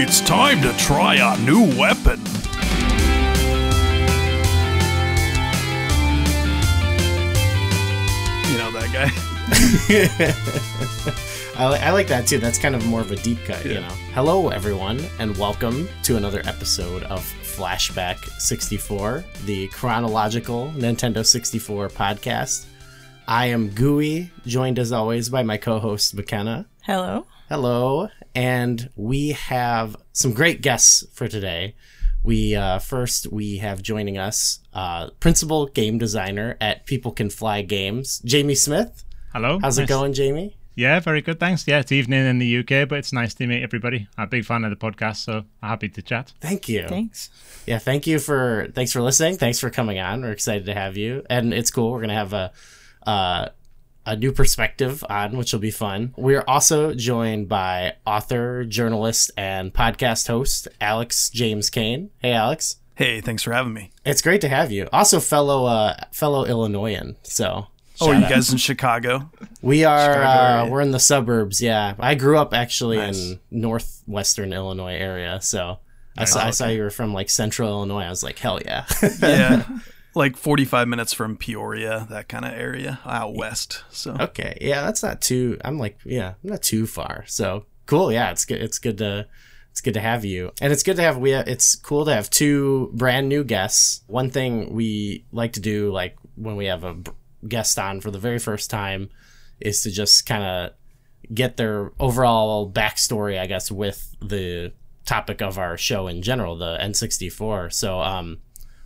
It's time to try a new weapon. You know that guy? I, li- I like that too. That's kind of more of a deep cut, you know. Hello, everyone, and welcome to another episode of Flashback 64, the chronological Nintendo 64 podcast. I am Gooey, joined as always by my co host, McKenna. Hello. Hello, and we have some great guests for today. We uh, first we have joining us uh, principal game designer at People Can Fly Games, Jamie Smith. Hello. How's it going, Jamie? Yeah, very good. Thanks. Yeah, it's evening in the UK, but it's nice to meet everybody. I'm a big fan of the podcast, so I'm happy to chat. Thank you. Thanks. Yeah, thank you for thanks for listening. Thanks for coming on. We're excited to have you, and it's cool. We're gonna have a uh, a new perspective on, which will be fun. We're also joined by author, journalist, and podcast host Alex James Kane. Hey, Alex. Hey, thanks for having me. It's great to have you. Also, fellow uh, fellow Illinoisan. So Oh, are you out. guys in Chicago? We are. Chicago Uh, area. we're in the suburbs. Yeah, I grew up actually Nice. in northwestern Illinois area. So I Nice. saw I saw you were from like central Illinois. I was like, hell yeah. Yeah. like 45 minutes from Peoria, that kind of area out west. So, Okay, yeah, that's not too. I'm like, yeah, not too far. So cool. Yeah, it's good. It's good to. It's good to have you, and it's good to have we. It's cool to have two brand new guests. One thing we like to do, like when we have a guest on for the very first time, is to just kind of get their overall backstory, I guess, with the topic of our show in general, the N64. So, um,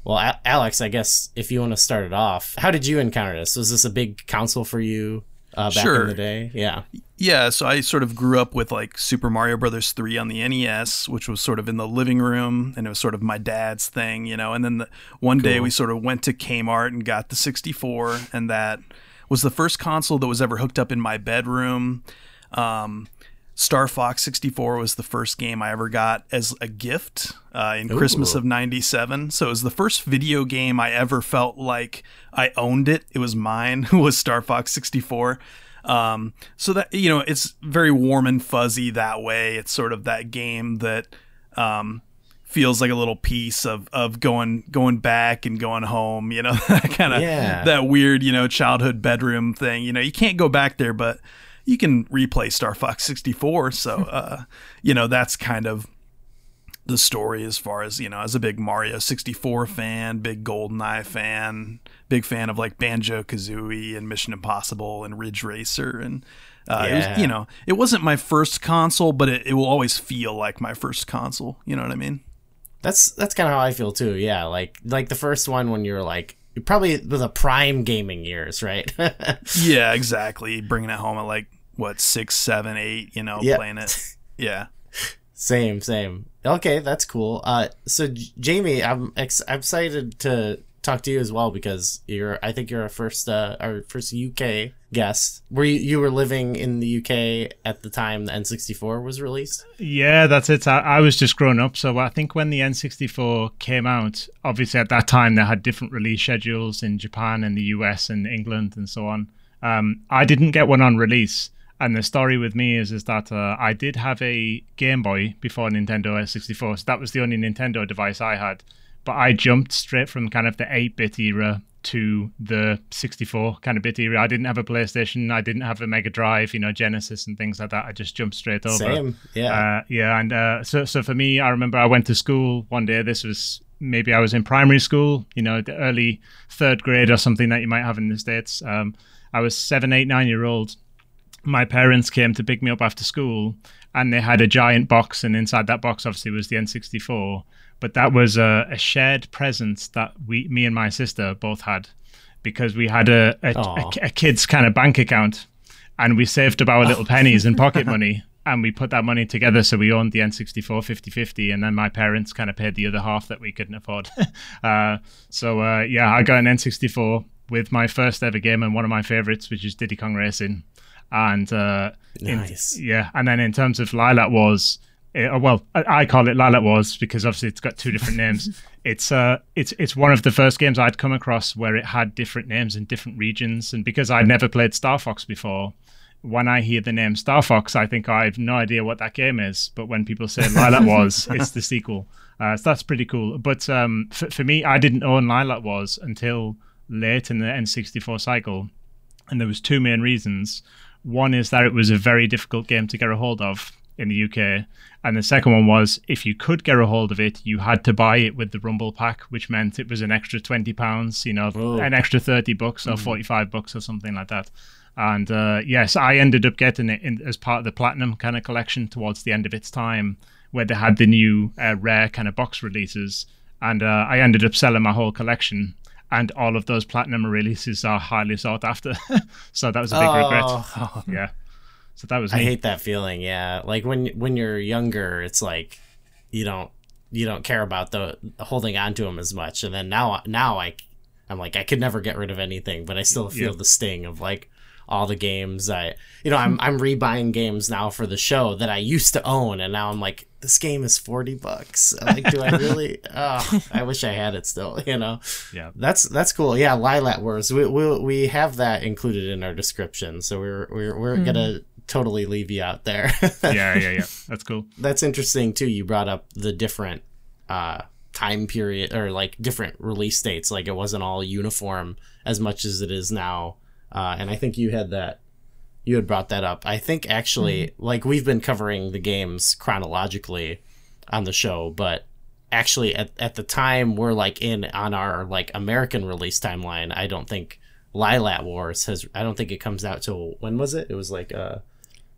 well, Alex, I guess if you want to start it off, how did you encounter this? Was this a big console for you uh, back Sure. in the day? Yeah. yeah, so I sort of grew up with like Super Mario Brothers 3 on the NES, which was sort of in the living room and it was sort of my dad's thing, you know. And then the, one day we sort of went to Kmart and got the 64 and that was the first console that was ever hooked up in my bedroom. Um, Star Fox 64 was the first game I ever got as a gift uh, in Christmas of 97. So it was the first video game I ever felt like I owned it. It was mine, was Star Fox 64. Um, so that, you know, it's very warm and fuzzy that way. It's sort of that game that um, feels like a little piece of, of going going back and going home, you know, that kind of Yeah. that weird, you know, childhood bedroom thing. You know, you can't go back there, but you can replay Star Fox 64. So, uh, you know, that's kind of the story as far as, you know, as a big Mario 64 fan, big GoldenEye fan, big fan of like Banjo Kazooie and Mission Impossible and Ridge Racer. And, uh, it Yeah. was, you know, it wasn't my first console, but it, it will always feel like my first console. You know what I mean? That's that's kind of how I feel too. Yeah, like like the first one when you're like probably the prime gaming years, right? Yeah, exactly. Bringing it home at like, what, six, seven, eight, you know, playing it. Yeah. same, same. Okay, that's cool. Uh, so J- Jamie, I'm ex- I'm excited to talk to you as well because you're I think you're our first uh our first UK guest. Were you you were living in the UK at the time the N64 was released? Yeah, that's it. I, I was just growing up, so I think when the N64 came out, obviously at that time they had different release schedules in Japan and the US and England and so on. Um, I didn't get one on release, and the story with me is is that uh, I did have a Game Boy before Nintendo S64. so that was the only Nintendo device I had. But I jumped straight from kind of the 8-bit era to the 64 kind of bit era. I didn't have a PlayStation, I didn't have a Mega Drive, you know, Genesis and things like that. I just jumped straight over. Same, yeah. Uh, yeah, and uh, so so for me, I remember I went to school one day. This was maybe I was in primary school, you know, the early third grade or something that you might have in the states. Um, I was seven, eight, nine year old. My parents came to pick me up after school, and they had a giant box, and inside that box, obviously, was the N64. But that was a, a shared presence that we, me and my sister, both had, because we had a a, a, a kid's kind of bank account, and we saved up our little pennies and pocket money and we put that money together. So we owned the n64 50-50 and then my parents kind of paid the other half that we couldn't afford. Uh, so uh, yeah i got an n64 with my first ever game and one of my favorites which is diddy kong racing. And uh, in- yeah and then in terms of Lylat Wars uh, well I, I call it Lylat Wars because obviously it's got two different names it's uh it's it's one of the first games i'd come across where it had different names in different regions and because i'd never played star fox before when I hear the name Star Fox, I think I have no idea what that game is. But when people say Lylat Wars, it's the sequel. Uh, so that's pretty cool. But um, for, for me, I didn't own Lylat Wars until late in the N64 cycle, and there was two main reasons. One is that it was a very difficult game to get a hold of in the UK, and the second one was if you could get a hold of it, you had to buy it with the Rumble pack, which meant it was an extra twenty pounds, you know, Oh. an extra thirty bucks or forty five bucks or something like that. And uh, yes, I ended up getting it in, as part of the platinum kind of collection towards the end of its time, where they had the new uh, rare kind of box releases, and uh, I ended up selling my whole collection. And all of those platinum releases are highly sought after, so that was a big regret. Oh. Yeah, so that was I hate that feeling. Yeah, like when when you're younger, it's like you don't you don't care about the holding on to them as much, and then now now I I'm like I could never get rid of anything, but I still feel Yeah. the sting of like all the games I you know I'm I'm rebuying games now for the show that I used to own, and now I'm like this game is forty bucks. Like, do I really? oh, I wish I had it still. You know. Yeah. That's that's cool. Yeah, Lylat Wars. We we we have that included in our description, so we're we're we're gonna hmm. Totally leave you out there. yeah, yeah, yeah. That's cool. That's interesting too. You brought up the different uh time period or like different release dates. Like it wasn't all uniform as much as it is now. Uh, and I think you had that. You had brought that up. I think actually, like we've been covering the games chronologically on the show, but actually at, at the time we're like in on our like American release timeline, I don't think Lylat Wars has I don't think it comes out till when was it? It was like uh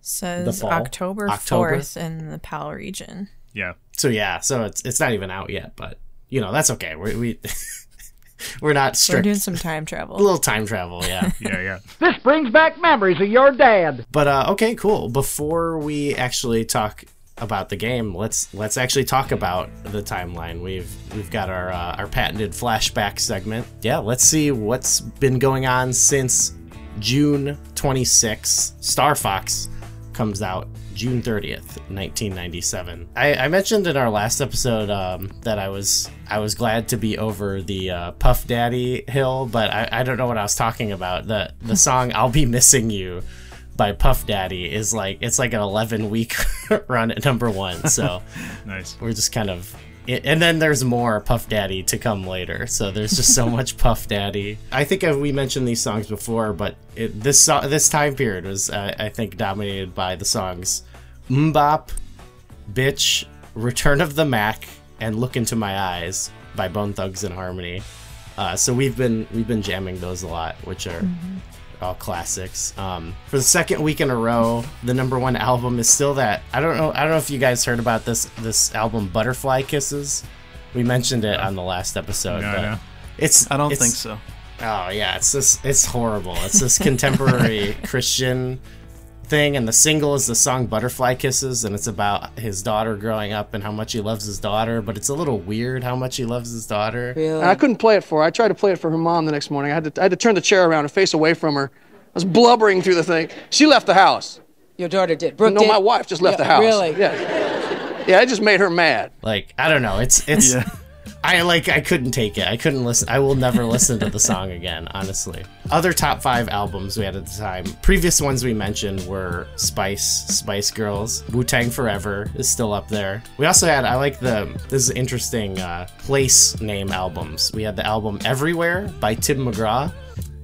Says? October October? 4th in the PAL region. Yeah. so yeah, so it's it's not even out yet, but you know, that's okay. We we we're not strict. We're doing some time travel. a little time travel, yeah. Yeah, yeah. This brings back memories of your dad. But uh, okay, cool. Before we actually talk about the game, let's let's actually talk about the timeline. We've we've got our uh, our patented flashback segment. Yeah, let's see what's been going on since June 26. Star Fox comes out June 30th, 1997. I, I mentioned in our last episode um, that I was I was glad to be over the uh, Puff Daddy hill, but I, I don't know what I was talking about. The the song "I'll Be Missing You" by Puff Daddy is like it's like an 11 week run at number one. So Nice. we're just kind of and then there's more Puff Daddy to come later. So there's just so much Puff Daddy. I think we mentioned these songs before, but it, this so- this time period was uh, I think dominated by the songs MMMBop, Bitch, Return of the Mack, and Look Into My Eyes by Bone Thugs-n-Harmony. Uh, so we've been we've been jamming those a lot, which are all classics. Um, for the second week in a row, the number one album is still that. I don't know. I don't know if you guys heard about this this album, Butterfly Kisses. We mentioned it on the last episode. No, but no. It's I don't it's- think so. Oh yeah, it's this. It's horrible. It's this contemporary Christian thing, and the single is the song "Butterfly Kisses," and it's about his daughter growing up and how much he loves his daughter. But it's a little weird how much he loves his daughter. And I couldn't play it for her. I tried to play it for her mom the next morning. I had to, I had to turn the chair around and face away from her. I was blubbering through the thing. She left the house. Your daughter did. Brooke no, did? my wife just left Yeah, the house. Really? Yeah. Yeah, it just made her mad. Like I don't know. It's it's. Yeah. I like I couldn't take it. I couldn't listen. I will never listen to the song again, honestly. Other top 5 albums we had at the time. Previous ones we mentioned were Spice, Spice Girls, Wu-Tang Forever is still up there. We also had I like the this is interesting uh place name albums. We had the album Everywhere by Tim McGraw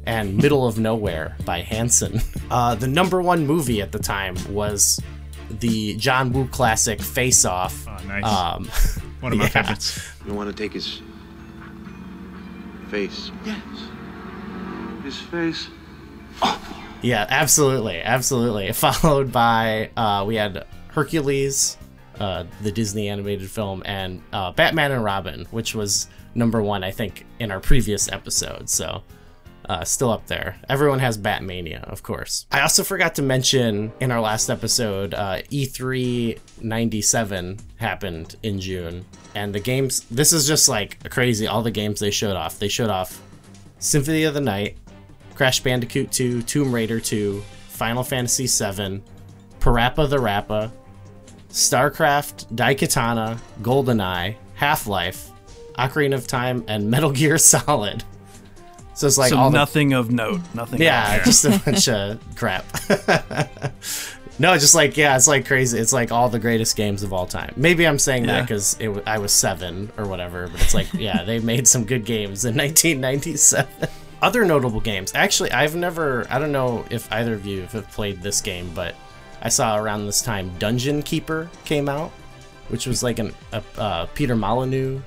and Middle of Nowhere by Hanson. Uh the number 1 movie at the time was the John Woo classic Face Off. Oh, nice. Um One of my yeah. favorites. You want to take his face? Yes. His face? Yeah, absolutely, absolutely. Followed by uh, we had Hercules, uh, the Disney animated film, and uh, Batman and Robin, which was number one, I think, in our previous episode. So. Uh, still up there. Everyone has Batmania, of course. I also forgot to mention in our last episode, uh, E3 97 happened in June, and the games. This is just like crazy. All the games they showed off. They showed off Symphony of the Night, Crash Bandicoot 2, Tomb Raider 2, Final Fantasy 7, PaRappa the Rapper, StarCraft, Daikatana, GoldenEye, Half-Life, Ocarina of Time, and Metal Gear Solid. So it's like so all the nothing of note. Nothing. yeah, just a bunch of crap. no, just like yeah, it's like crazy. It's like all the greatest games of all time. Maybe I'm saying that Yeah. because w- I was seven or whatever, but it's like yeah, they made some good games in 1997. Other notable games. Actually, I've never. I don't know if either of you have played this game, but I saw around this time Dungeon Keeper came out, which was like an a, uh, Peter Molyneux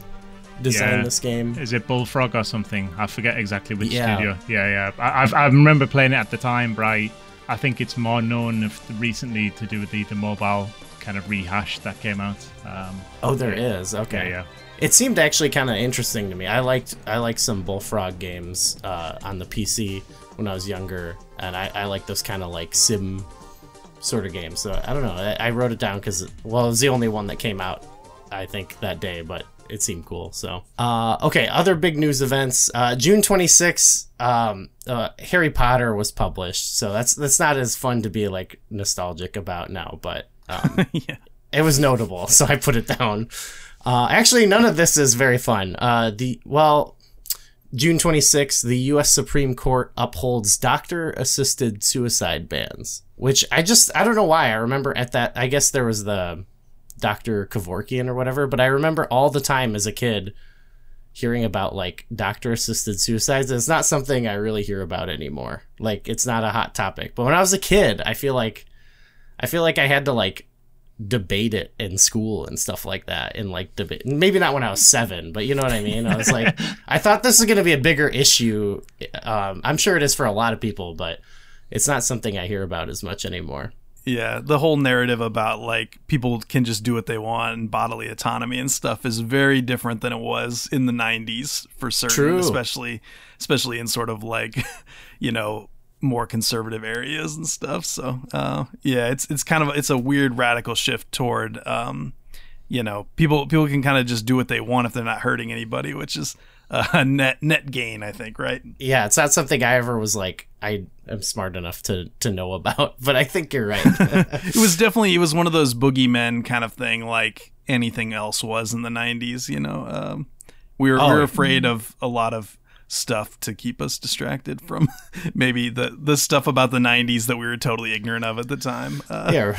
designed Yeah. this game. Is it Bullfrog or something? I forget exactly which Yeah. studio. Yeah, yeah. I, I've, I remember playing it at the time, but I, I think it's more known of recently to do with the, the mobile kind of rehash that came out. Um, Oh, there is. Okay. yeah, yeah. It seemed actually kind of interesting to me. I liked I liked some Bullfrog games uh, on the PC when I was younger, and I, I like those kind of like sim sort of games. So I don't know. I, I wrote it down because well, it was the only one that came out I think that day, but it seemed cool. So uh, okay, other big news events. Uh, June 26th, um, uh, Harry Potter was published. So that's that's not as fun to be like nostalgic about now, but um, yeah. it was notable, so I put it down. Uh, actually, none of this is very fun. Uh, the well, June 26th, the U.S. Supreme Court upholds doctor-assisted suicide bans, which I just I don't know why. I remember at that. I guess there was the Dr. Kevorkian or whatever, but I remember all the time as a kid hearing about like doctor-assisted suicides. It's not something I really hear about anymore. Like it's not a hot topic. But when I was a kid, I feel like I feel like I had to like debate it in school and stuff like that and like debate maybe not when i was seven but you know what i mean i was like i thought this was going to be a bigger issue um, i'm sure it is for a lot of people but it's not something i hear about as much anymore Yeah, the whole narrative about like people can just do what they want and bodily autonomy and stuff is very different than it was in the 90s for certain, True. especially especially in sort of like, you know, more conservative areas and stuff. So, uh, yeah, it's it's kind of it's a weird radical shift toward um, you know, people people can kind of just do what they want if they're not hurting anybody, which is a net net gain, I think, right? yeah it's not something i ever was like i am smart enough to to know about but i think you're right it was definitely it was one of those boogeymen kind of thing like anything else was in the 90s you know um, we were, we Oh. were afraid of a lot of stuff to keep us distracted from maybe the the stuff about the 90s that we were totally ignorant of at the time uh, yeah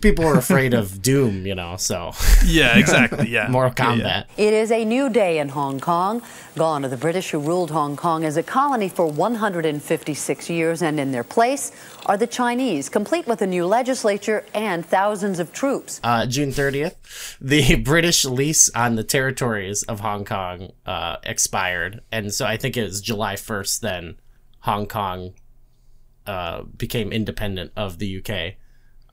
people were afraid of doom you know so yeah exactly yeah mortal Yeah, kombat yeah. It is a new day in Hong Kong. Gone are the British who ruled Hong Kong as a colony for 156 years, and in their place are the Chinese, complete with a new legislature and thousands of troops. uh, June 30th, the British lease on the territories of Hong Kong uh, expired. And so I think it was July 1st then Hong Kong uh, became independent of the UK.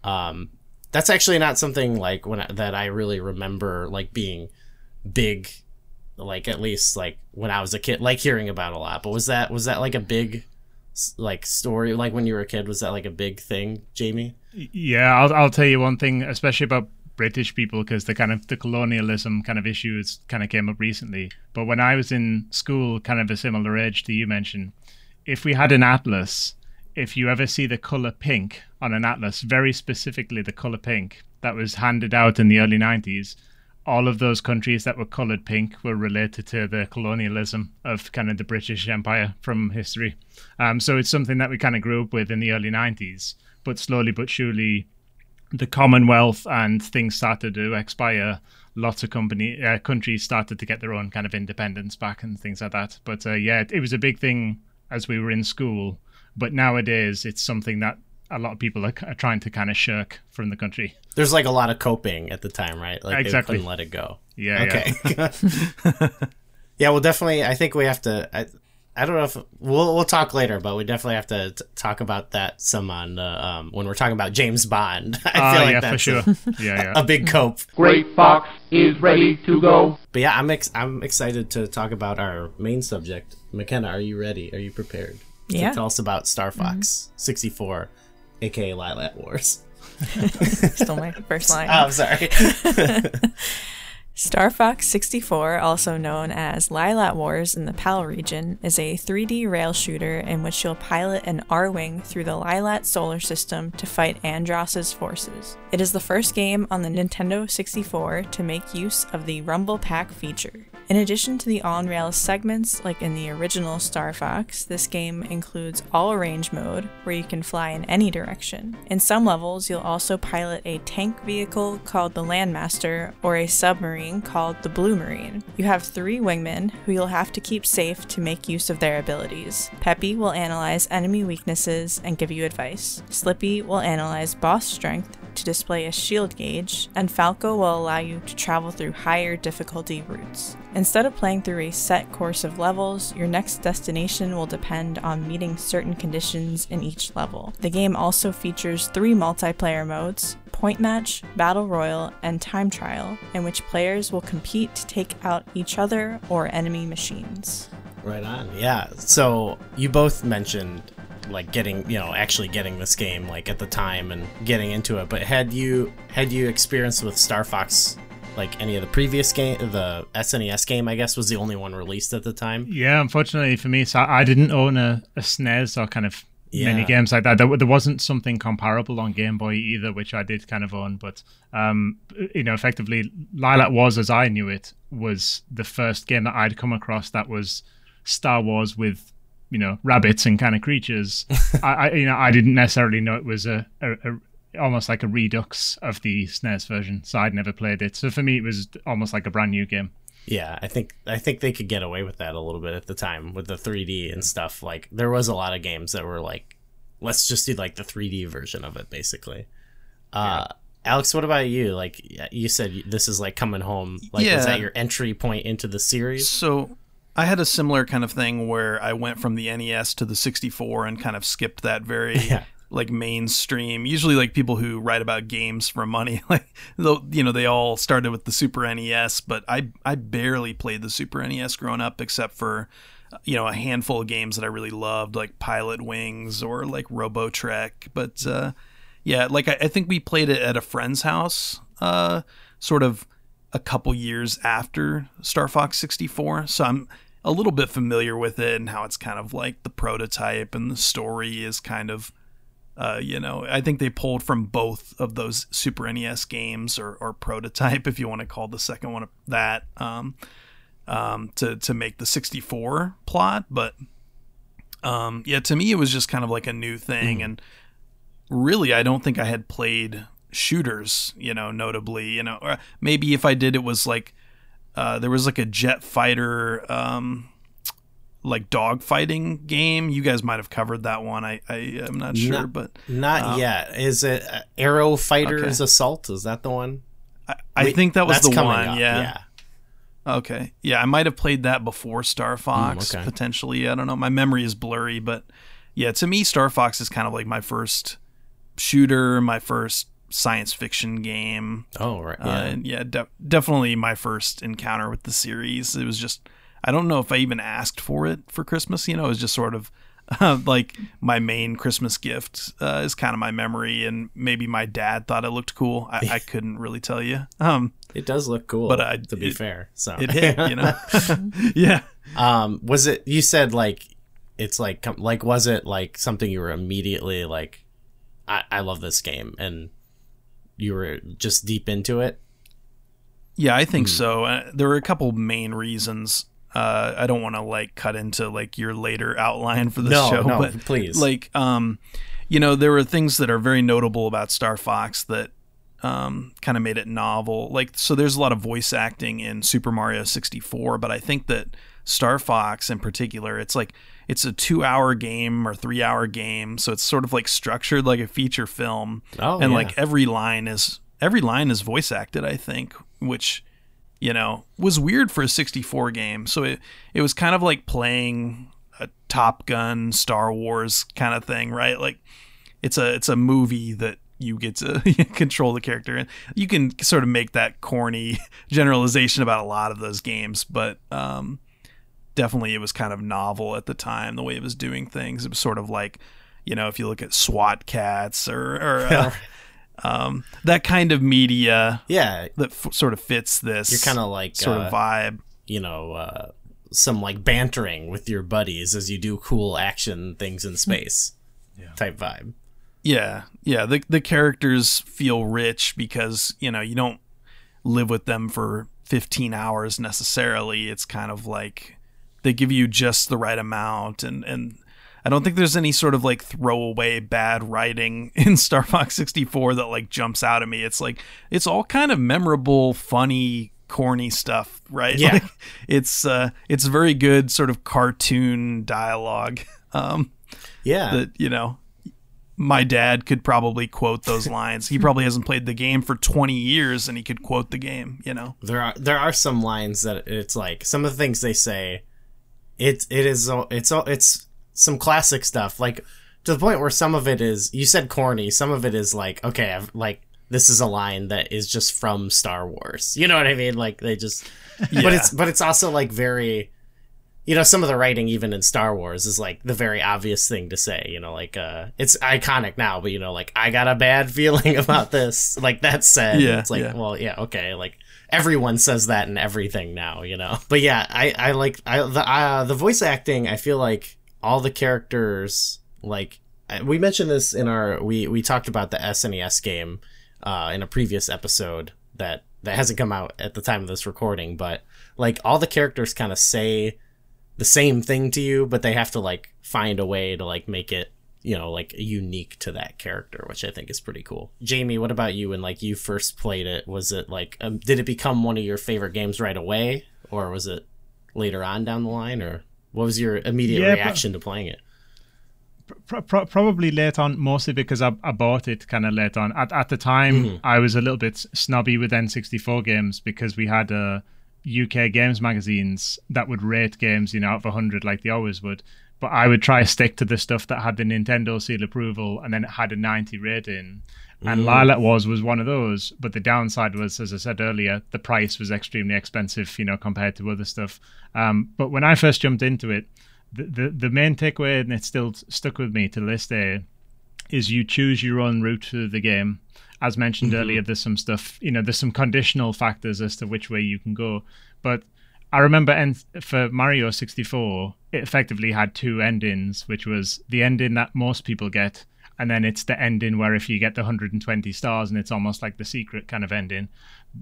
Um, that's actually not something like when that I really remember like being big like at least like when I was a kid like hearing about a lot. But was that was that like a big like story like when you were a kid? Was that like a big thing Jamie? Yeah, I'll, I'll tell you one thing, especially about British people, because the kind of the colonialism kind of issues kind of came up recently. But when I was in school, kind of a similar age to you mentioned, if we had an atlas, if you ever see the color pink on an atlas, very specifically the color pink that was handed out in the early 90s, all of those countries that were colored pink were related to the colonialism of kind of the British Empire from history. Um, so it's something that we kind of grew up with in the early 90s, but slowly but surely the Commonwealth and things started to expire. Lots of company uh, countries started to get their own kind of independence back and things like that. But uh, yeah, it, it was a big thing as we were in school. But nowadays, it's something that a lot of people are, are trying to kind of shirk from the country. There's like a lot of coping at the time, right? Like Exactly. they couldn't let it go. Yeah, Okay. Yeah. well, definitely. I think we have to. I, I don't know if we'll we'll talk later, but we definitely have to t- talk about that some on uh, um, when we're talking about James Bond. I Ah, feel like yeah, that's for a- yeah, yeah. a big cope. Great Fox is ready to go. But yeah, I'm ex- I'm excited to talk about our main subject. McKenna, are you ready? Are you prepared? Yeah. To tell us about Star mm-hmm. Fox 64, aka Lilac Wars. Still my first line. Oh, I'm sorry. Star Fox 64, also known as Lylat Wars in the PAL region, is a 3D rail shooter in which you'll pilot an Arwing through the Lylat solar system to fight Andross's forces. It is the first game on the Nintendo 64 to make use of the Rumble Pack feature. In addition to the on rails segments, like in the original Star Fox, this game includes all range mode, where you can fly in any direction. In some levels, you'll also pilot a tank vehicle called the Landmaster or a submarine called the Blue Marine. You have three wingmen who you'll have to keep safe to make use of their abilities. Peppy will analyze enemy weaknesses and give you advice. Slippy will analyze boss strength to display a shield gauge, and Falco will allow you to travel through higher difficulty routes. Instead of playing through a set course of levels, your next destination will depend on meeting certain conditions in each level. The game also features three multiplayer modes Point Match, Battle Royal, and Time Trial, in which players will compete to take out each other or enemy machines. Right on. Yeah. So you both mentioned like getting you know actually getting this game like at the time and getting into it but had you had you experienced with star fox like any of the previous game the snes game i guess was the only one released at the time Yeah, unfortunately for me, so I didn't own a, a SNES or kind of Yeah. games like that. There, there wasn't something comparable on Game Boy either, which I did kind of own. But um, you know, effectively, Lylat Wars as I knew it, was the first game that I'd come across that was Star Wars with you know rabbits and kind of creatures. I, I you know I didn't necessarily know it was a, a, a almost like a redux of the SNES version, so I'd never played it. So for me, it was almost like a brand new game. yeah i think i think they could get away with that a little bit at the time with the 3d and stuff like there was a lot of games that were like let's just do like the 3d version of it basically uh alex what about you like you said this is like coming home like was Yeah. that your entry point into the series So I had a similar kind of thing where I went from the NES to the 64 and kind of skipped that very Yeah. like mainstream. Usually like people who write about games for money, like you know, they all started with the Super NES, but I I barely played the Super NES growing up except for you know, a handful of games that I really loved like Pilotwings or like Robotrek, but uh yeah, like I, I think we played it at a friend's house, uh, sort of a couple years after Star Fox 64. So I'm a little bit familiar with it and how it's kind of like the prototype and the story is kind of, uh, you know, I think they pulled from both of those Super NES games or, or prototype, if you want to call the second one that, um, um, to, to make the 64 plot. But um, yeah, to me, it was just kind of like a new thing. And really, I don't think I had played shooters, you know, notably, you know, or maybe if I did, it was like uh, there was like a jet fighter, um, like dog fighting game. You guys might have covered that one. I, I am not sure, Not- but Not Um, yet. Is it uh, AeroFighters Okay. Assault? Is that the one? I, I Wait, think that was the one. up, Yeah. yeah. Okay. Yeah, I might have played that before Star Fox, okay. potentially. I don't know. My memory is blurry, but yeah, to me, Star Fox is kind of like my first shooter, my first science fiction game. Oh, right. Uh, Yeah. and yeah, de- definitely my first encounter with the series. It was just, I don't know if I even asked for it for Christmas. You know, it was just sort of like my main Christmas gift uh, is kind of my memory, and maybe my dad thought it looked cool. I, I couldn't really tell you. Um, it does look cool, but I- to be it- fair. So it hit, you know. yeah. um, was it? You said like it's like like was it like something you were immediately like, I, I love this game, and you were just deep into it. Yeah, I think so. Uh, there were a couple main reasons. Uh, I don't want to like cut into like your later outline for this No, show, no, but please. like, um, you know, there were things that are very notable about Star Fox that um, kind of made it novel. Like, so there's a lot of voice acting in Super Mario 64, but I think that Star Fox in particular, it's like it's a two-hour game or three-hour game, so it's sort of like structured like a feature film, Oh, and yeah. like every line is every line is voice acted. I think, which you know was weird for a 64 game. So it it was kind of like playing a Top Gun, Star Wars kind of thing, right? Like it's a it's a movie that you get to control the character and you can sort of make that corny generalization about a lot of those games but um definitely it was kind of novel at the time the way it was doing things it was sort of like you know if you look at SWAT Kats or, or uh, um that kind of media Yeah, that f- sort of fits this you're kind of like sort uh, of vibe you know, uh, some like bantering with your buddies as you do cool action things in space type vibe. Yeah, yeah. The the characters feel rich because you know you don't live with them for 15 hours necessarily. It's kind of like they give you just the right amount and and I don't think there's any sort of like throwaway bad writing in Star Fox 64 that like jumps out at me. It's like it's all kind of memorable, funny, corny stuff, right? Yeah. Like, it's uh it's very good sort of cartoon dialogue. Um Yeah. that, you know, my dad could probably quote those lines. He probably hasn't played the game for 20 years and he could quote the game, you know. there are there are some lines that it's like some of the things they say it it is it's it's some classic stuff like to the point where some of it is you said corny some of it is like okay I've, like this is a line that is just from Star Wars. You know what I mean? Like they just but it's but it's also like very you know some of the writing even in Star Wars is like the very obvious thing to say you know like uh it's iconic now but you know like I got a bad feeling about this. Like that said Yeah, it's like yeah. well yeah okay like everyone says that in everything now you know? But yeah I I like I the uh, the voice acting I feel like all the characters like we mentioned this in our we we talked about the SNES game uh in a previous episode that that hasn't come out at the time of this recording but like all the characters kind of say the same thing to you but they have to like find a way to like make it you know like unique to that character which i think is pretty cool. Jamie what about you? When like you first played it was it like um, did it become one of your favorite games right away? Or was it later on down the line? Or what was your immediate Yeah, reaction to playing it? Pro- pro- probably late on, mostly because I, I bought it kind of late on. At, at the time, I was a little bit snobby with N64 games because we had uh, UK games magazines that would rate games, you know, out of 100 like they always would. But I would try to stick to the stuff that had the Nintendo seal approval and then it had a 90 rating. And Lylat Wars was one of those. But the downside was, as I said earlier, the price was extremely expensive, you know, compared to other stuff. Um, but when I first jumped into it, the, the, the main takeaway, and it still stuck with me to this day, is you choose your own route through the game. As mentioned earlier, there's some stuff, you know, there's some conditional factors as to which way you can go. But I remember en- for Mario 64, it effectively had two endings, which was the ending that most people get, and then it's the ending where if you get the 120 stars and it's almost like the secret kind of ending.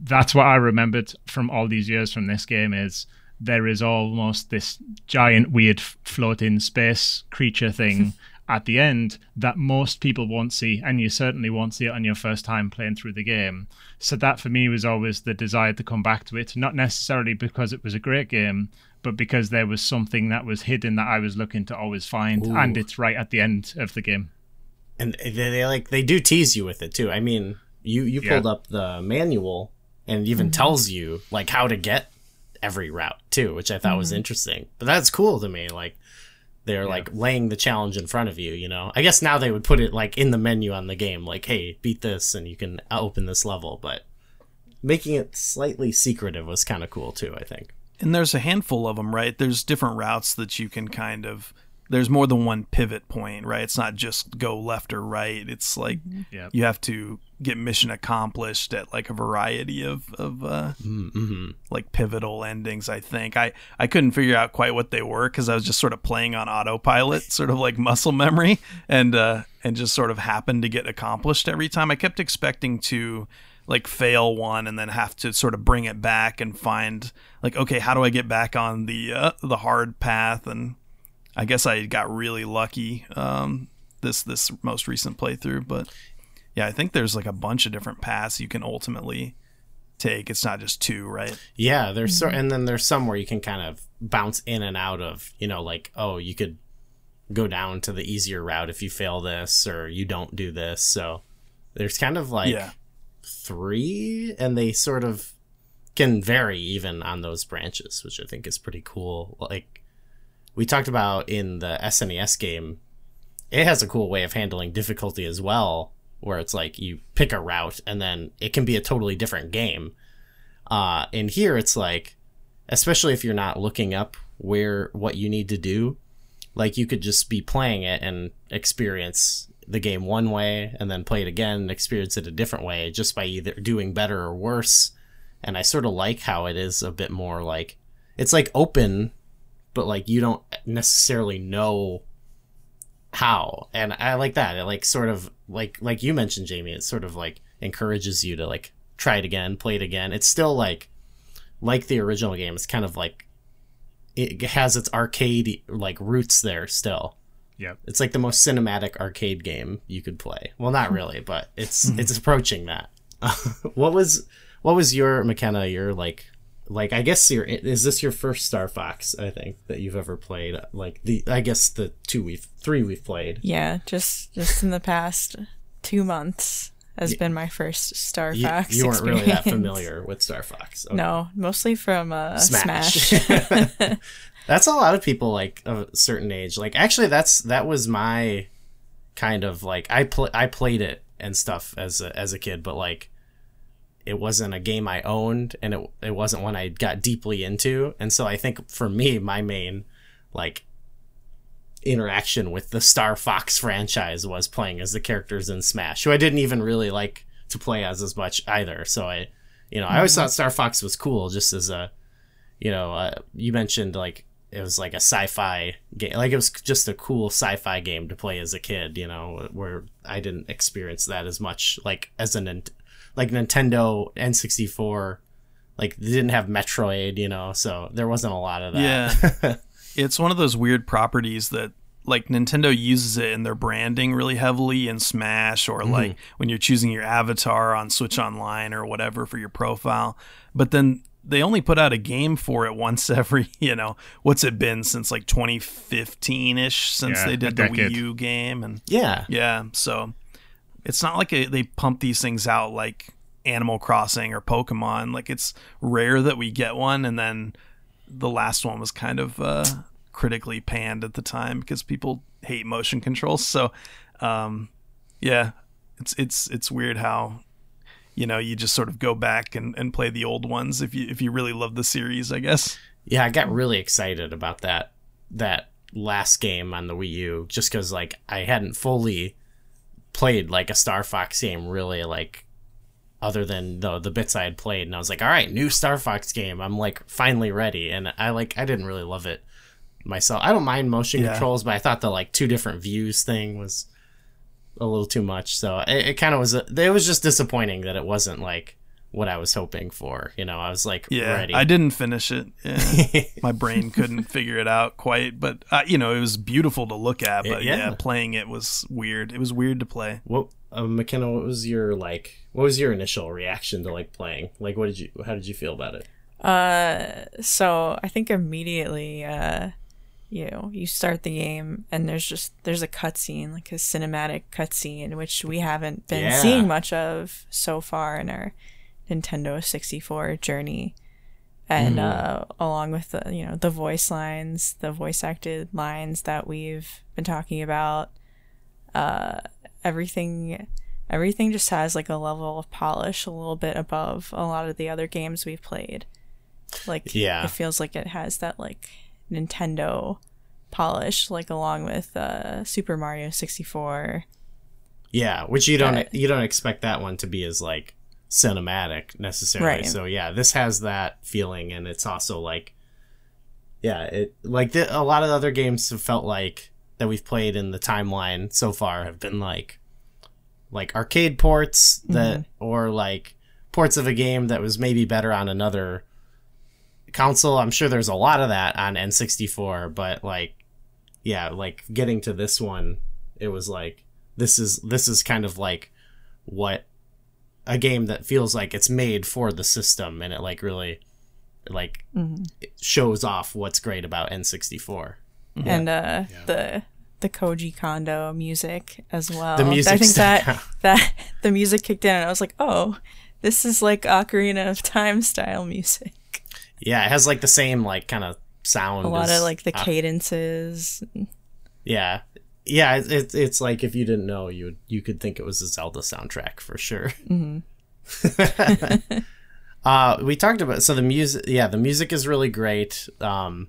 That's what I remembered from all these years from this game is there is almost this giant weird floating space creature thing at the end that most people won't see and you certainly won't see it on your first time playing through the game so that for me was always the desire to come back to it not necessarily because it was a great game but because there was something that was hidden that i was looking to always find and it's right at the end of the game and they, they like they do tease you with it too. I mean, you you Yeah. pulled up the manual and it even mhm. tells you like how to get every route too, which I thought was mm-hmm. interesting. But that's cool to me. Like they're like laying the challenge in front of you. You know, I guess now they would put it like in the menu on the game, like, hey, beat this and you can open this level. But making it slightly secretive was kind of cool too. I think. And there's a handful of them, right? There's different routes that you can kind of. There's more than one pivot point, right? It's not just go left or right. It's like Yep. you have to get mission accomplished at like a variety of of uh, like pivotal endings. I think I I couldn't figure out quite what they were because I was just sort of playing on autopilot, sort of like muscle memory, and uh, and just sort of happened to get accomplished every time. I kept expecting to like fail one and then have to sort of bring it back and find like okay how do i get back on the uh, the hard path and i guess i got really lucky um this this most recent playthrough but yeah i think there's like a bunch of different paths you can ultimately take it's not just two right Yeah, there's so, and then there's some where you can kind of bounce in and out of, you know, like oh, you could go down to the easier route if you fail this or you don't do this. So there's kind of like yeah three, and they sort of can vary even on those branches, which I think is pretty cool. Like we talked about in the SNES game, it has a cool way of handling difficulty as well, where it's like you pick a route and then it can be a totally different game. Uh, and here it's like, especially if you're not looking up where what you need to do, like you could just be playing it and experience the game one way and then play it again and experience it a different way just by either doing better or worse. And I sort of like how it is a bit more like it's like open, but like you don't necessarily know how. And I like that. It like sort of like like you mentioned, Jamie. It sort of like encourages you to like try it again, play it again. It's still like like the original game, it's kind of like it has its arcade like roots there still. Yeah. It's like the most cinematic arcade game you could play. Well, not really, but it's it's approaching that. what was what was your McKenna? Your like like I guess your is this your first Star Fox? I think that you've ever played. Like the I guess the two we've three we've played. Yeah, just just in the past two months has been my first Star Fox. you weren't really that familiar with Star Fox. Okay. No, mostly from uh, Smash. Smash. that's a lot of people like of a certain age. Like actually, that's that was my kind of like I pl- I played it and stuff as a, as a kid, but like it wasn't a game I owned, and it it wasn't one I got deeply into. And so I think for me, my main like interaction with the Star Fox franchise was playing as the characters in Smash, who I didn't even really like to play as as much either. So I, you know, I always thought Star Fox was cool just as a, you know, uh, you mentioned like it was like a sci-fi game, like it was just a cool sci-fi game to play as a kid, you know, where I didn't experience that as much like as an like Nintendo N64 like they didn't have Metroid, you know, so there wasn't a lot of that. Yeah. it's one of those weird properties that like Nintendo uses it in their branding really heavily in Smash or mm-hmm. like when you're choosing your avatar on Switch Online or whatever for your profile. But then they only put out a game for it once every, you know, what's it been since like 2015 ish since Yeah, they did the Wii. U game and yeah. yeah, so it's not like a, they pump these things out like Animal Crossing or Pokemon. Like it's rare that we get one, and then the last one was kind of uh, critically panned at the time because people hate motion controls. So, um, yeah, it's it's it's weird how you know you just sort of go back and, and play the old ones if you if you really love the series, I guess. Yeah, I got really excited about that that last game on the Wii U just cuz like I hadn't fully played like a Star Fox game really like other than the the bits I had played and I was like, "All right, new Star Fox game. I'm like finally ready." And I like I didn't really love it myself. I don't mind motion Yeah. controls, but I thought the like two different views thing was a little too much. So it, it kind of was a, it was just disappointing that it wasn't like what I was hoping for. You know, I was like Yeah, ready. I didn't finish it. Yeah. My brain couldn't figure it out quite, but uh, you know, it was beautiful to look at. But yeah. yeah. playing it was weird. It was weird to play. What uh, McKenna? What was your like? What was your initial reaction to like playing? Like, what did you? How did you feel about it? Uh, so I think immediately, uh, you know, you start the game and there's just there's a cutscene, like a cinematic cutscene, which we haven't been Yeah. seeing much of so far in our Nintendo 64 journey. And uh, along with the you know the voice lines, the voice acted lines that we've been talking about, uh, everything everything just has like a level of polish a little bit above a lot of the other games we've played. Like Yeah. it feels like it has that like Nintendo polish, like along with uh, Super Mario 64. Yeah, which you don't you don't expect that one to be as like cinematic necessarily. Right. So yeah, this has that feeling, and it's also like, yeah, it like the, a lot of other games have felt like that we've played in the timeline so far have been like like arcade ports that mm-hmm. or like ports of a game that was maybe better on another console. I'm sure there's a lot of that on N64, but like yeah, like getting to this one, it was like this is this is kind of like what a game that feels like it's made for the system and it like really like it shows off what's great about N64. and uh, the the Koji Kondo music as well. The music I think stuck that that the music kicked in, and I was like, oh, this is like Ocarina of Time style music. Yeah, it has like the same like kind of sound. A lot as- of like the uh, cadences. yeah, yeah. It's it, it's like if you didn't know, you would you could think it was a Zelda soundtrack for sure. uh, we talked about so the music. Yeah, the music is really great. Um,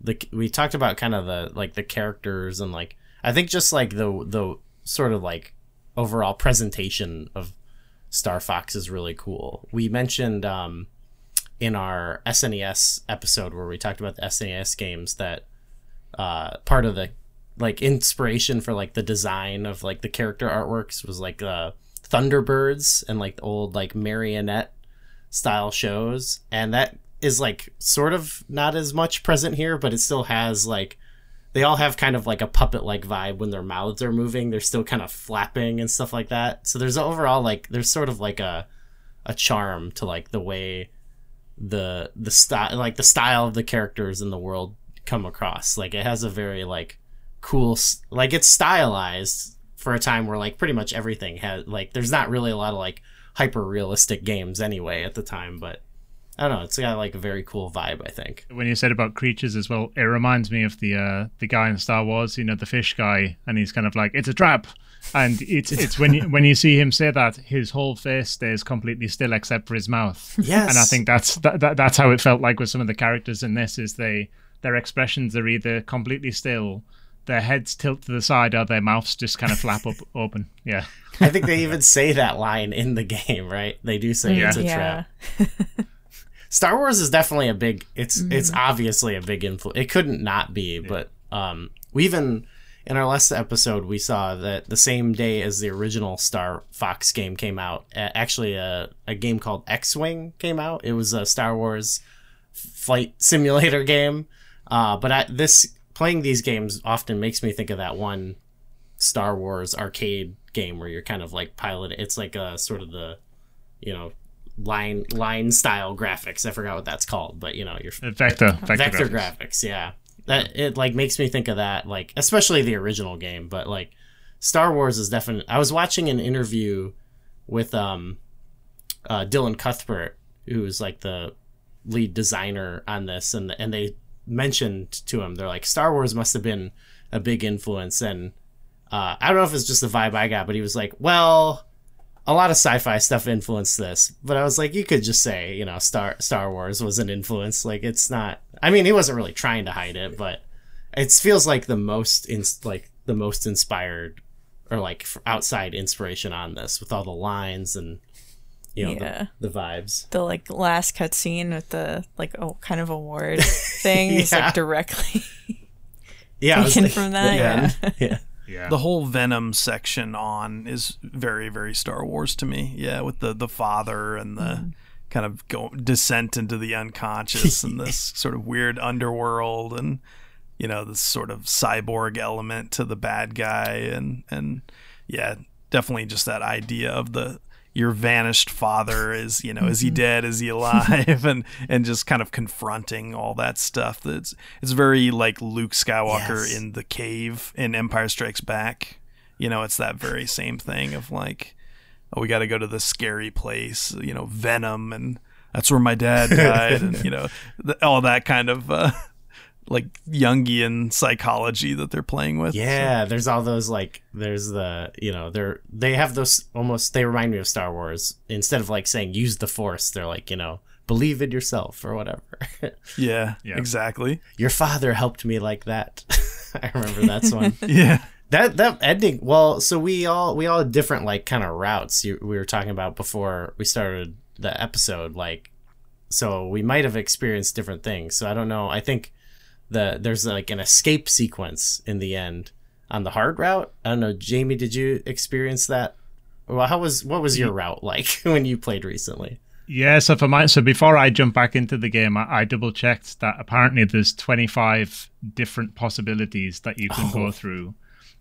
the we talked about kind of the like the characters and like I think just like the the sort of like overall presentation of Star Fox is really cool. We mentioned um, in our SNES episode where we talked about the SNES games that uh, part of the like inspiration for like the design of like the character artworks was like uh, Thunderbirds and like old like marionette style shows, and that is like sort of not as much present here, but it still has like they all have kind of like a puppet like vibe when their mouths are moving. They're still kind of flapping and stuff like that. So there's overall like there's sort of like a a charm to like the way the the style like the style of the characters in the world come across. Like it has a very like cool like it's stylized for a time where like pretty much everything has like there's not really a lot of like hyper realistic games anyway at the time, but I don't know. It's got like a very cool vibe. I think. When you said about creatures as well, it reminds me of the uh, the guy in Star Wars. You know, the fish guy, and he's kind of like, "It's a trap," and it's it's when you when you see him say that, his whole face stays completely still except for his mouth. Yes, and I think that's that, that that's how it felt like with some of the characters in this. Is they their expressions are either completely still, their heads tilt to the side, or their mouths just kind of flap up open. Yeah. I think they even say that line in the game, right? They do say Yeah. it's a Yeah. trap. Star Wars is definitely a big. It's Mm-hmm. it's obviously a big influence. It couldn't not be, but um, we even in our last episode we saw that the same day as the original Star Fox game came out, actually a a game called X Wing came out. It was a Star Wars flight simulator game. Uh, but I, this playing these games often makes me think of that one Star Wars arcade game where you're kind of like piloting. It's like a sort of the, you know, line line style graphics. I forgot what that's called, but you know, you're Uh, Vector, vector, vector graphics. graphics. Yeah, that it like makes me think of that. Like especially the original game, but like Star Wars is definitely. I was watching an interview with um, uh, Dylan Cuthbert, who is like the lead designer on this, and and they mentioned to him they're like Star Wars must have been a big influence, and uh, I don't know if it's just the vibe I got, but he was like, well. A lot of sci-fi stuff influenced this, but I was like, you could just say, you know, Star Star Wars was an influence. Like, it's not. I mean, he wasn't really trying to hide it, but it feels like the most in like the most inspired or like outside inspiration on this with all the lines and you know Yeah. the, the vibes. The like last cutscene with the like oh kind of award thing is like directly Yeah, taken like- from that. yeah. Yeah. yeah. Yeah. The whole Venom section on is very, very Star Wars to me. Yeah, with the the father and the mm. kind of go descent into the unconscious and this sort of weird underworld and you know this sort of cyborg element to the bad guy and and yeah, definitely just that idea of the your vanished father is you know is he dead? Is he alive? And and just kind of confronting all that stuff that's it's very like luke skywalker Yes. in the cave in empire strikes back. You know it's that very same thing of like oh we got to go to this scary place you know venom and that's where my dad died and you know th- all that kind of uh like jungian psychology that they're playing with Yeah, there's all those like there's the you know they're they have those almost they remind me of Star Wars. Instead of like saying use the force, they're like, you know, believe in yourself or whatever. yeah, Yeah. exactly Your father helped me like that. I remember that's one. yeah that that ending well so we all we all had different like kind of routes you, we were talking about before we started the episode like so we might have experienced different things so i don't know i think the there's like an escape sequence in the end on the hard route i don't know jamie did you experience that well how was what was your route like when you played recently Yeah, so for my so before I jump back into the game, I, I double checked that apparently there's 25 different possibilities that you can go through,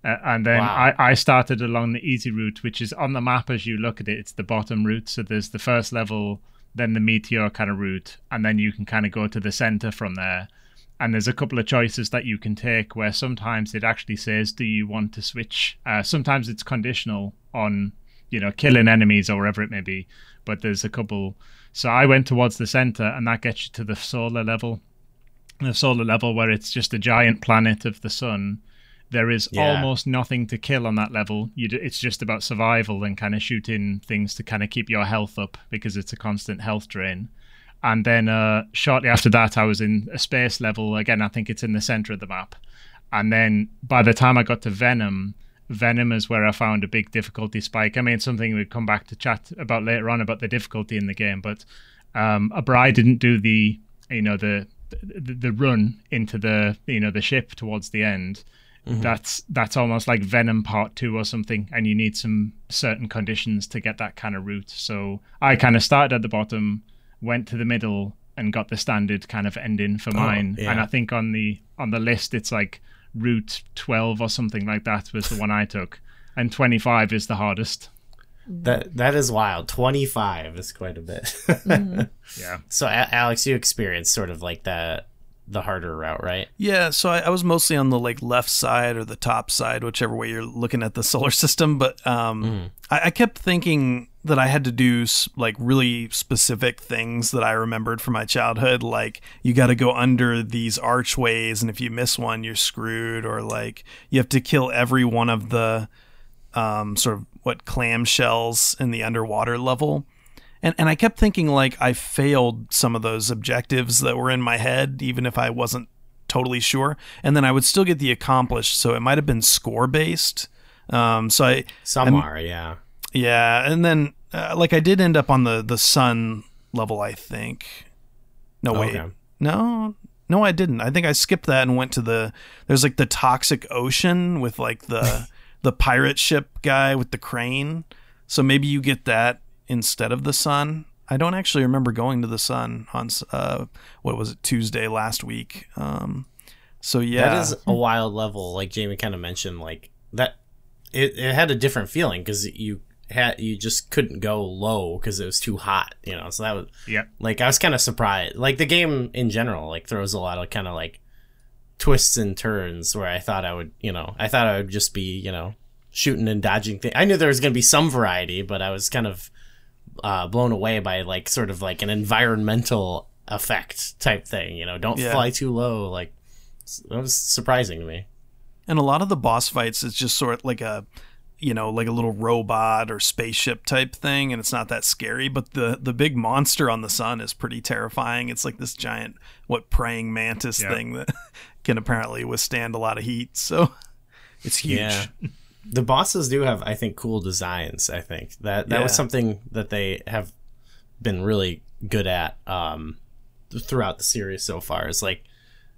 uh, and then Wow. I, I started along the easy route, which is on the map as you look at it. It's the bottom route, so there's the first level, then the meteor kind of route, and then you can kind of go to the center from there. And there's a couple of choices that you can take where sometimes it actually says, "Do you want to switch?" Uh, sometimes it's conditional on you know killing enemies or whatever it may be but there's a couple so i went towards the center and that gets you to the solar level the solar level where it's just a giant planet of the sun there is Yeah. almost nothing to kill on that level you d- it's just about survival and kind of shooting things to kind of keep your health up because it's a constant health drain and then uh, shortly after that i was in a space level. Again i think it's in the center of the map. And then by the time i got to venom venom is where i found a big difficulty spike. I mean something we'd come back to chat about later on about the difficulty in the game but um Abrai didn't do the you know the, the the run into the you know the ship towards the end. That's that's almost like venom part two or something and you need some certain conditions to get that kind of route. So i kind of started at the bottom went to the middle and got the standard kind of ending for mine. yeah. And I think on the on the list it's like route 12 or something like that was the one I took, and 25 is the hardest. That that is wild. Twenty five is quite a bit. Yeah. so, A- Alex, you experienced sort of like the the harder route, right? Yeah, so I, I was mostly on the like left side or the top side, whichever way you're looking at the solar system. But um, I, I kept thinking that I had to do like really specific things that I remembered from my childhood, like you got to go under these archways, and if you miss one, you're screwed, or like you have to kill every one of the um, sort of what clamshells in the underwater level. And, and I kept thinking like I failed some of those objectives that were in my head, even if I wasn't totally sure. And then I would still get the accomplished, so it might have been score based. Um, so I Some I'm- are, yeah. Yeah, and then uh, like I did end up on the the sun level, I think. No wait, Okay. no, no, I didn't. I think I skipped that and went to the there's like the toxic ocean with like the the pirate ship guy with the crane. So maybe you get that instead of the sun. I don't actually remember going to the sun on uh what was it Tuesday last week. Um, so yeah, That is a wild level, like Jamie kind of mentioned. Like that, it, it had a different feeling because you had you just couldn't go low because it was too hot, you know. So that was yeah. like I was kind of surprised. Like the game in general, like throws a lot of kind of like twists and turns where I thought I would, you know, I thought I would just be, you know, shooting and dodging things. I knew there was going to be some variety, but I was kind of uh, blown away by like sort of like an environmental effect type thing. You know, don't Yeah. fly too low. Like that was surprising to me. And a lot of the boss fights is just sort of like a you know, like a little robot or spaceship type thing and it's not that scary, but the the big monster on the sun is pretty terrifying. It's like this giant what praying mantis Yeah. thing that can apparently withstand a lot of heat. So it's huge. Yeah. The bosses do have, I think, cool designs. I think that that was something that they have been really good at um, throughout the series so far. Is like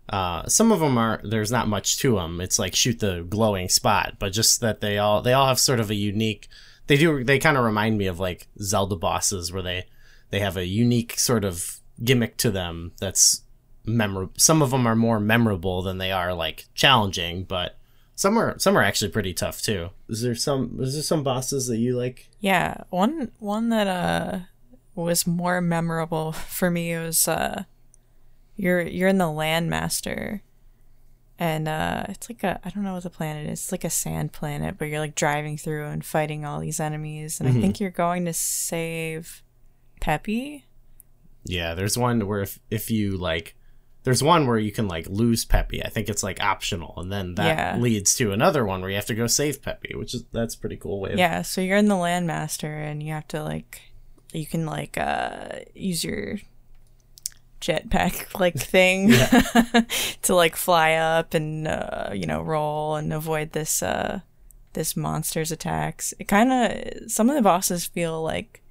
uh, some of them are there's not much to them. It's like shoot the glowing spot, but just that they all they all have sort of a unique. They do they kind of remind me of like Zelda bosses where they they have a unique sort of gimmick to them that's memorable. Some of them are more memorable than they are like challenging, but some are some are actually pretty tough too. Is there some is there some bosses that you like? Yeah, one one that uh was more memorable for me was uh you're you're in the landmaster and uh it's like a I don't know what the planet is. It's like a sand planet, but you're like driving through and fighting all these enemies and I think you're going to save Peppy. Yeah, there's one where if if you like there's one where you can like lose Peppy. I think it's like optional and then that Yeah. leads to another one where you have to go save Peppy, which is that's a pretty cool way. Of, Yeah, so you're in the landmaster and you have to like you can like uh use your jetpack like thing to like fly up and uh, you know roll and avoid this uh this monster's attacks. It kind of some of the bosses feel like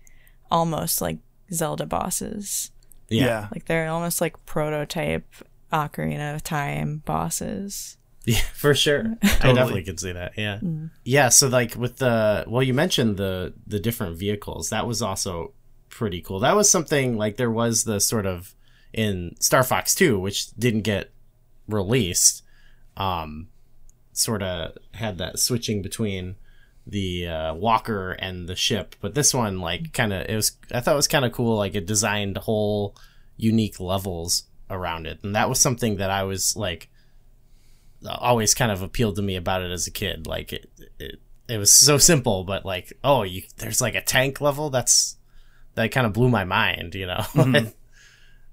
almost like Zelda bosses. Yeah. Yeah. Like they're almost like prototype Ocarina of Time bosses. Yeah, for sure. I definitely could see that. Yeah. Yeah, so like with the well you mentioned the the different vehicles. That was also pretty cool. That was something like there was the sort of in Star Fox 2 which didn't get released. Um sort of had that switching between the uh, walker and the ship, but this one like kind of it was I thought it was kind of cool like it designed whole unique levels around it. And that was something that I was like always kind of appealed to me about it as a kid. Like it, it, it was so simple, but like, oh, you, there's like a tank level. That's that kind of blew my mind, you know.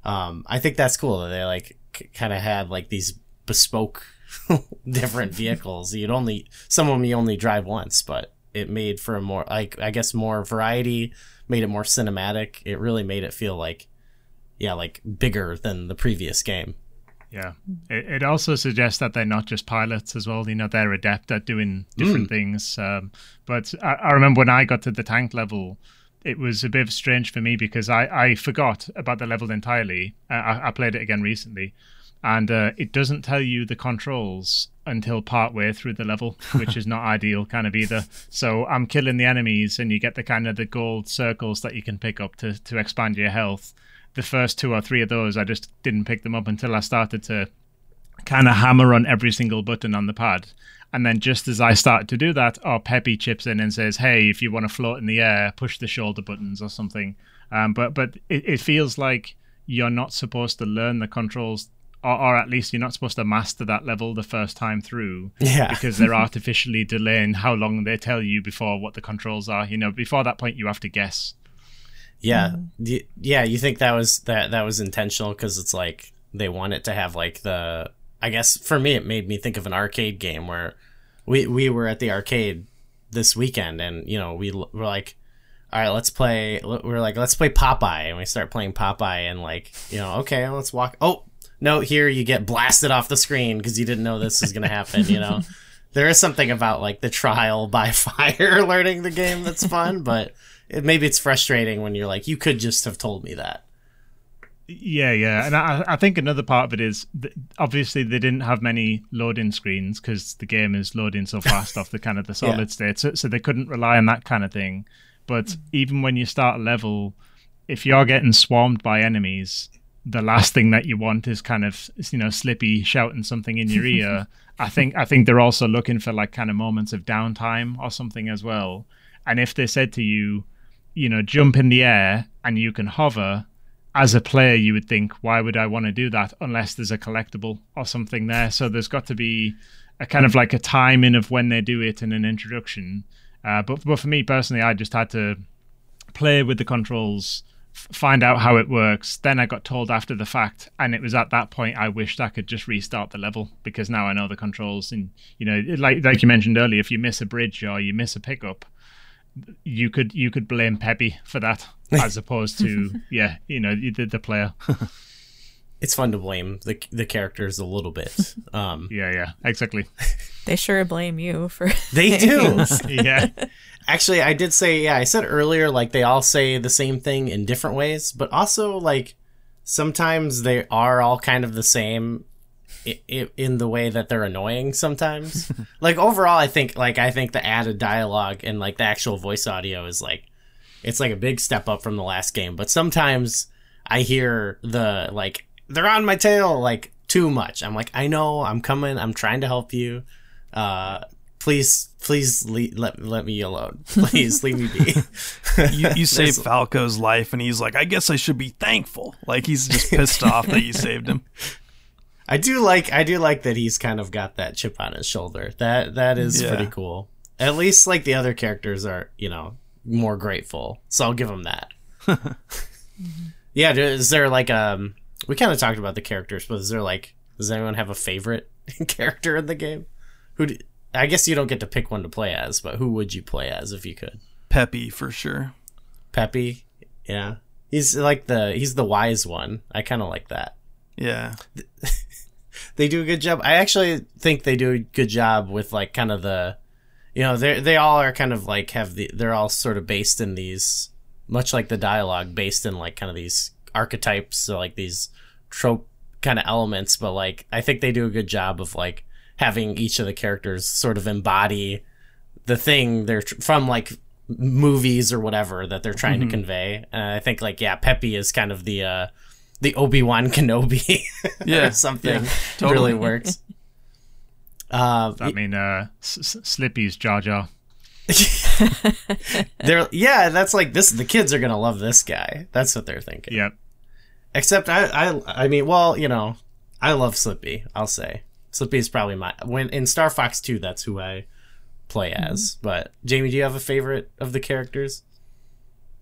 um, I think that's cool that they like c- kind of had like these bespoke different vehicles. You'd only some of them you only drive once, but it made for a more like I guess more variety. Made it more cinematic. It really made it feel like yeah, like bigger than the previous game. Yeah. It, it also suggests that they're not just pilots as well. You know, they're adept at doing different things. Um, but I, I remember when I got to the tank level, it was a bit strange for me because I, I forgot about the level entirely. Uh, I, I played it again recently. And uh, it doesn't tell you the controls until partway through the level, which is not ideal kind of either. So I'm killing the enemies, and you get the kind of the gold circles that you can pick up to, to expand your health the first two or three of those, I just didn't pick them up until I started to kind of hammer on every single button on the pad. And then just as I start to do that, our Peppy chips in and says, "Hey, if you want to float in the air, push the shoulder buttons or something." Um, but but it, it feels like you're not supposed to learn the controls or, or, at least you're not supposed to master that level the first time through yeah. because they're artificially delaying how long they tell you before what the controls are you know before that point you have to guess yeah mm. yeah you think that was that that was intentional because it's like they want it to have like the i guess for me it made me think of an arcade game where we we were at the arcade this weekend and you know we were like all right, let's play. We're like, let's play Popeye, and we start playing Popeye, and like, you know, okay, let's walk. Oh, no, here you get blasted off the screen because you didn't know this was going to happen. You know, there is something about like the trial by fire learning the game that's fun, but it, maybe it's frustrating when you're like, you could just have told me that. Yeah, yeah, and I, I think another part of it is obviously they didn't have many loading screens because the game is loading so fast off the kind of the solid yeah. state, so, so they couldn't rely on that kind of thing. But even when you start a level, if you're getting swarmed by enemies, the last thing that you want is kind of you know Slippy shouting something in your ear. I think I think they're also looking for like kind of moments of downtime or something as well. And if they said to you, you know, jump in the air and you can hover, as a player, you would think, why would I want to do that unless there's a collectible or something there? So there's got to be a kind of like a timing of when they do it in an introduction. Uh, but but for me personally, I just had to play with the controls find out how it works. Then I got told after the fact, and it was at that point I wished I could just restart the level because now I know the controls. And you know, like like you mentioned earlier, if you miss a bridge or you miss a pickup, you could you could blame Peppy for that as opposed to yeah, you know, the, the player. it's fun to blame the the characters a little bit. Um, yeah, yeah, exactly. They sure blame you for. They do. yeah. Actually, I did say, yeah, I said earlier, like they all say the same thing in different ways, but also like sometimes they are all kind of the same in the way that they're annoying sometimes. like overall, I think like I think the added dialogue and like the actual voice audio is like it's like a big step up from the last game. But sometimes I hear the like they're on my tail like too much. I'm like I know I'm coming. I'm trying to help you. Uh, please please leave, let let me alone please leave me be you, you saved falco's life and he's like i guess i should be thankful like he's just pissed off that you saved him i do like i do like that he's kind of got that chip on his shoulder that that is yeah. pretty cool at least like the other characters are you know more grateful so i'll give him that yeah is there like um we kind of talked about the characters but is there like does anyone have a favorite character in the game who do, I guess you don't get to pick one to play as, but who would you play as if you could? Peppy for sure. Peppy, yeah. He's like the he's the wise one. I kind of like that. Yeah. they do a good job. I actually think they do a good job with like kind of the you know, they they all are kind of like have the they're all sort of based in these much like the dialogue based in like kind of these archetypes so like these trope kind of elements, but like I think they do a good job of like having each of the characters sort of embody the thing they're tr- from like movies or whatever that they're trying mm-hmm. to convey. And I think like yeah, Peppy is kind of the uh the Obi Wan Kenobi, yeah, something yeah, totally. really works. Uh, I mean, uh, S- Slippy's Jar Jar. they're yeah, that's like this. The kids are gonna love this guy. That's what they're thinking. Yep. Except I, I, I mean, well, you know, I love Slippy. I'll say Slippy is probably my when in Star Fox 2 that's who I play as. Mm-hmm. But Jamie, do you have a favorite of the characters?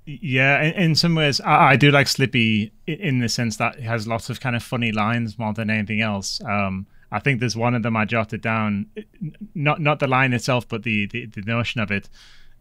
Yeah, in, in some ways, I, I, do like Slippy in the sense that he has lots of kind of funny lines more than anything else. Um, I think there's one of them I jotted down, not not the line itself, but the the, the notion of it.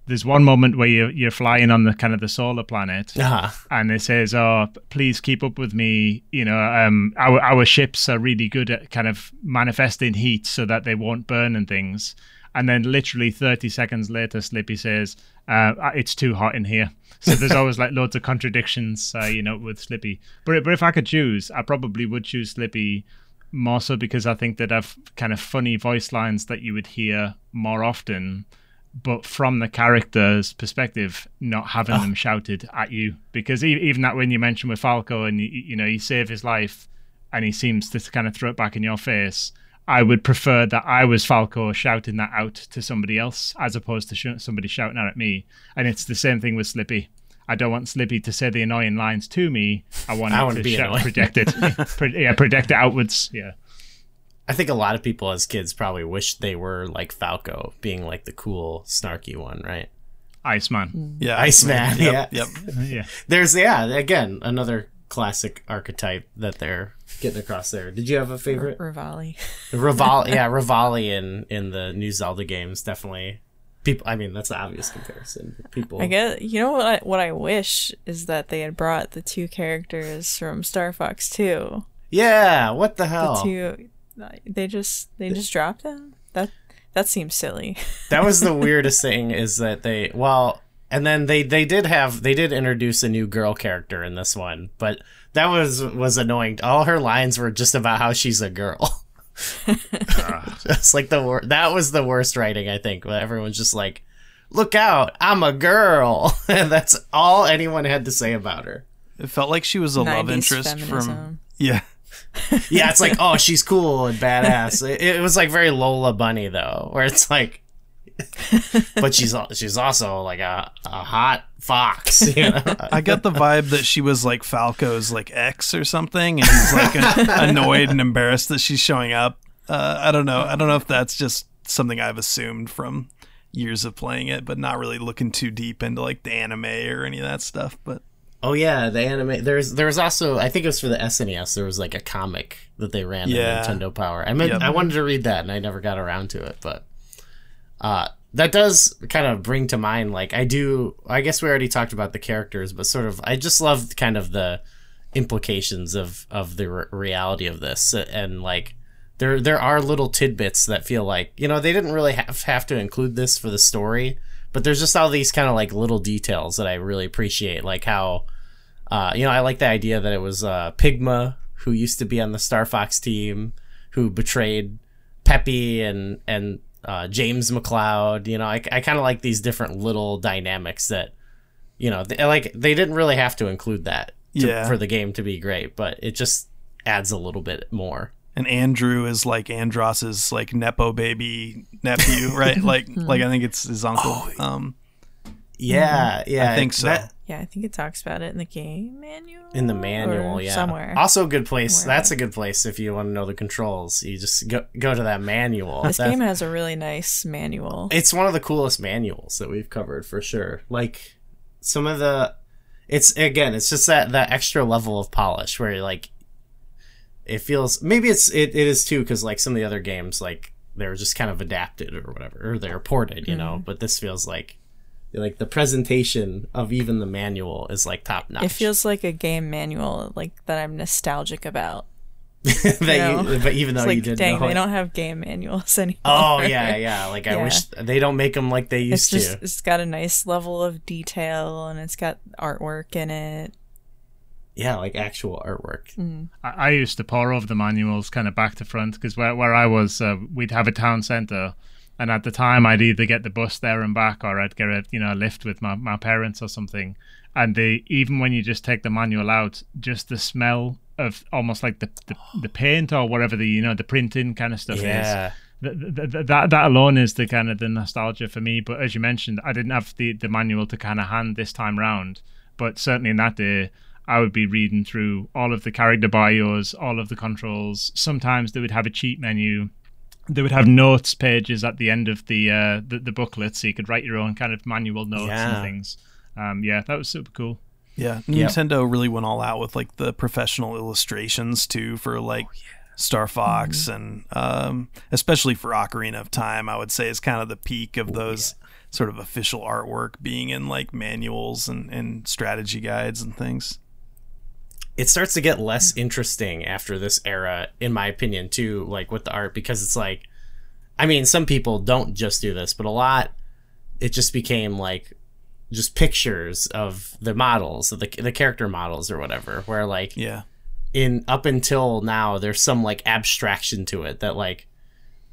There's one moment where you're, you're flying on the kind of the solar planet uh-huh. and it says oh please keep up with me you know um, our, our ships are really good at kind of manifesting heat so that they won't burn and things. And then literally 30 seconds later slippy says uh, it's too hot in here. So there's always like loads of contradictions uh, you know with slippy. But, but if i could choose i probably would choose slippy more so because i think they'd have kind of funny voice lines that you would hear more often but from the character's perspective, not having Oh. them shouted at you. Because e- even that when you mentioned with Falco and you, you know he saved his life, and he seems to kind of throw it back in your face. I would prefer that I was Falco shouting that out to somebody else as opposed to sh- somebody shouting out at me. And it's the same thing with Slippy. I don't want Slippy to say the annoying lines to me. I want I it to to be shout, annoying. project it, Pro- yeah, project it outwards. Yeah. I think a lot of people as kids probably wish they were like Falco, being like the cool, snarky one, right? Iceman. Mm. Yeah, Iceman, Yep, yeah. Yep. Yeah. There's yeah, again, another classic archetype that they're getting across there. Did you have a favorite? Revali. Revali, yeah, Revali in in the new Zelda games definitely. People, I mean, that's the obvious comparison. People, I guess you know what I, what I wish is that they had brought the two characters from Star Fox 2. yeah. What the hell The two they just they just dropped them. That that seems silly. that was the weirdest thing is that they well and then they they did have they did introduce a new girl character in this one but that was was annoying all her lines were just about how she's a girl that's like the wor- that was the worst writing i think where everyone's just like look out i'm a girl and that's all anyone had to say about her It felt like she was a love 90s interest from. Yeah. yeah it's like oh she's cool and badass it, it was like very lola bunny though where it's like but she's she's also like a, a hot fox you know I got the vibe that she was like Falco's like ex or something, and he's like annoyed and embarrassed that she's showing up. Uh, I don't know. I don't know if that's just something I've assumed from years of playing it, but not really looking too deep into like the anime or any of that stuff. But Oh yeah, the anime. There's there was also I think it was for the SNES. There was like a comic that they ran Yeah. on Nintendo Power. I meant Yep. I wanted to read that and I never got around to it, but uh, that does kind of bring to mind like I do. I guess we already talked about the characters, but sort of I just love kind of the implications of of the re- reality of this and like. There, there are little tidbits that feel like you know they didn't really have have to include this for the story, but there's just all these kind of like little details that I really appreciate, like how uh, you know, I like the idea that it was uh, Pigma who used to be on the Star Fox team who betrayed Peppy and and uh, James McCloud. You know, I, I kind of like these different little dynamics that you know, they, like they didn't really have to include that to, Yeah. for the game to be great, but it just adds a little bit more. and Andrew is like Andross's like nepo baby nephew, right? like like I think it's his uncle. Um, Yeah, yeah, I think so. that- Yeah, I think it talks about it in the game manual. in the manual, yeah. somewhere. Also, a good place. Somewhere. That's a good place if you want to know the controls. You just go go to that manual. This That's- game has a really nice manual. it's one of the coolest manuals that we've covered for sure. Like some of the it's again, it's just that that extra level of polish where you're like it feels maybe it's it, it is too because like some of the other games like they're just kind of adapted or whatever or they're ported you know mm-hmm. but this feels like like the presentation of even the manual is like top notch It feels like a game manual, like that I'm nostalgic about. that know? you, but even though It's you like, didn't dang, know they it- don't have game manuals anymore. oh yeah yeah like i Yeah. wish they don't make them like they It's used just to it's got a nice level of detail and it's got artwork in it. yeah like actual artwork I, I used to pour over the manuals kind of back to front because where, where I was, uh, we'd have a town centre. And at the time, I'd either get the bus there and back, or I'd get a you know a lift with my, my parents or something. And they even when you just take the manual out, just the smell of almost like the, the, the paint or whatever the you know the printing kind of stuff Yeah. is. Th- th- th- that that alone is the kind of the nostalgia for me. But as you mentioned, I didn't have the, the manual to kind of hand this time round. But certainly in that day, I would be reading through all of the character bios, all of the controls. Sometimes they would have a cheat menu. They would have notes pages at the end of the uh, the, the booklet, so you could write your own kind of manual notes Yeah. and things. Um, yeah, that was super cool. Yeah, Yep. Nintendo really went all out with like the professional illustrations too for like Star Fox and um, especially for Ocarina of Time. I would say is kind of the peak of those sort of official artwork being in like manuals and, and strategy guides and things. It starts to get less interesting after this era, in my opinion, too, like with the art, because it's like, I mean, some people don't just do this, but a lot, it just became like just pictures of the models, of the, the character models or whatever, where like, Yeah, in up until now, there's some like abstraction to it that like,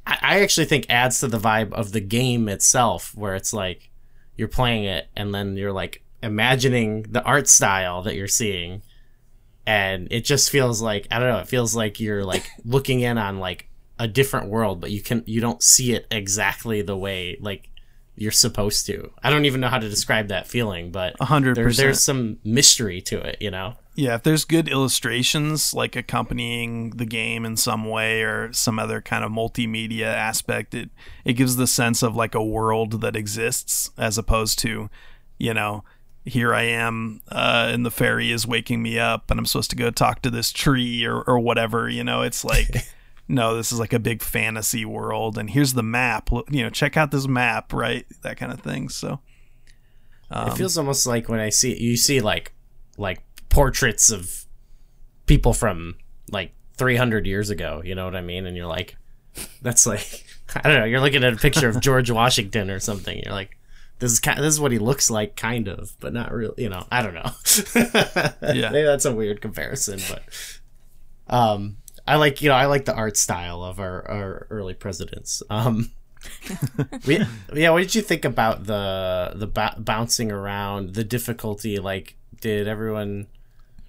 I, I actually think adds to the vibe of the game itself, where it's like you're playing it and then you're like imagining the art style that you're seeing, and it just feels like I don't know. It feels like you're like looking in on like a different world, but you can you don't see it exactly the way like you're supposed to. I don't even know how to describe that feeling, but A hundred there- percent. there's some mystery to it, you know. Yeah, if there's good illustrations like accompanying the game in some way or some other kind of multimedia aspect, it it gives the sense of like a world that exists as opposed to, you know, here I am uh, and the fairy is waking me up and I'm supposed to go talk to this tree or, or whatever. You know, it's like no, this is like a big fantasy world and here's the map. You know, check out this map, right? That kind of thing. So it feels almost like when I see you see like like portraits of people from like 300 years ago, you know what I mean? And you're like that's like I don't know, you're looking at a picture of George Washington or something. You're like this is kind this is what he looks like kind of, but not really, you know. I don't know. Yeah. Maybe that's a weird comparison, but um I like, you know, I like the art style of our, our early presidents. Um we, yeah, what did you think about the the b- bouncing around, the difficulty? Like, did everyone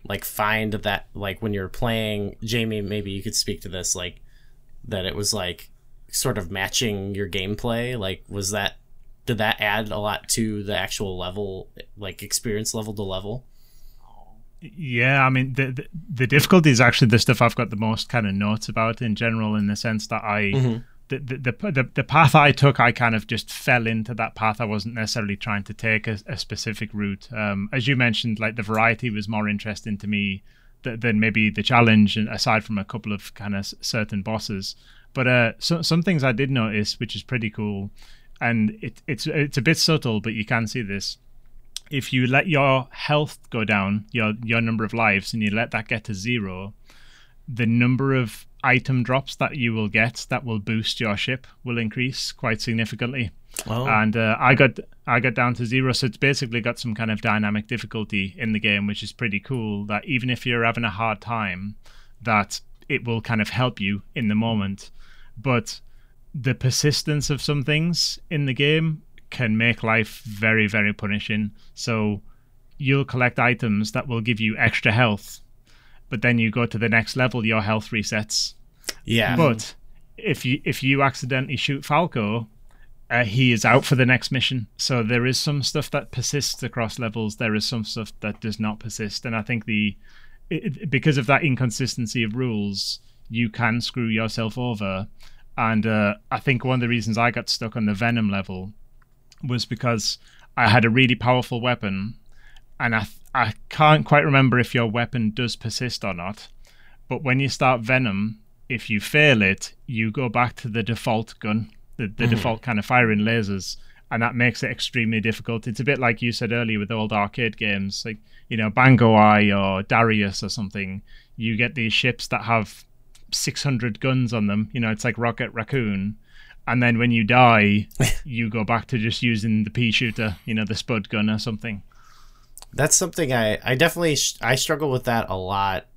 like find that like when you're playing, Jamie? Maybe you could speak to this, like that it was like sort of matching your gameplay. Like, was that did that add a lot to the actual level, like experience level to level? Yeah, I mean the, the the difficulty is actually the stuff I've got the most kind of notes about in general, in the sense that I the, the the the the path I took, I kind of just fell into that path. I wasn't necessarily trying to take a, a specific route. Um, as you mentioned, like the variety was more interesting to me th- than maybe the challenge, and aside from a couple of kind of certain bosses. But uh, so, some things I did notice, which is pretty cool, and it, it's it's a bit subtle, but you can see this if you let your health go down, your your number of lives, and you let that get to zero, the number of item drops that you will get that will boost your ship will increase quite significantly. Oh. And uh, I got I got down to zero, so it's basically got some kind of dynamic difficulty in the game, which is pretty cool. That even if you're having a hard time, that it will kind of help you in the moment. But the persistence of some things in the game can make life very, very punishing. So you'll collect items that will give you extra health, but then you go to the next level, your health resets. Yeah, But if you if you accidentally shoot Falco, uh, he is out for the next mission. So there is some stuff that persists across levels. There is some stuff that does not persist, and I think the it, because of that inconsistency of rules, you can screw yourself over. And uh, I think one of the reasons I got stuck on the Venom level was because I had a really powerful weapon, and I I can't quite remember if your weapon does persist or not. But when you start Venom, if you fail it, you go back to the default gun, the, the default kind of firing lasers, and that makes it extremely difficult. It's a bit like you said earlier with old arcade games, like you know Bango Eye or Darius or something. You get these ships that have 600 guns on them. You know, it's like Rocket Raccoon. And then when you die, you go back to just using the pea shooter, you know, the spud gun or something. that's something I I definitely sh- I struggle with that a lot,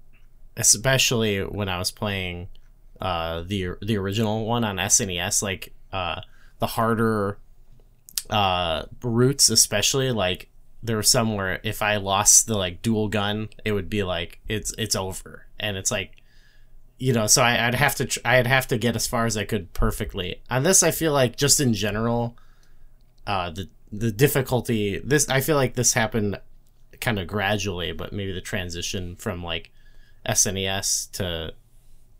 especially when I was playing uh the the original one on SNES. Like uh the harder uh routes, especially like there were some where if I lost the like dual gun, it would be like it's it's over, and it's like you know, so I, I'd have to tr- I'd have to get as far as I could perfectly. On this, I feel like just in general, uh, the the difficulty. This I feel like this happened kind of gradually, but maybe the transition from like SNES to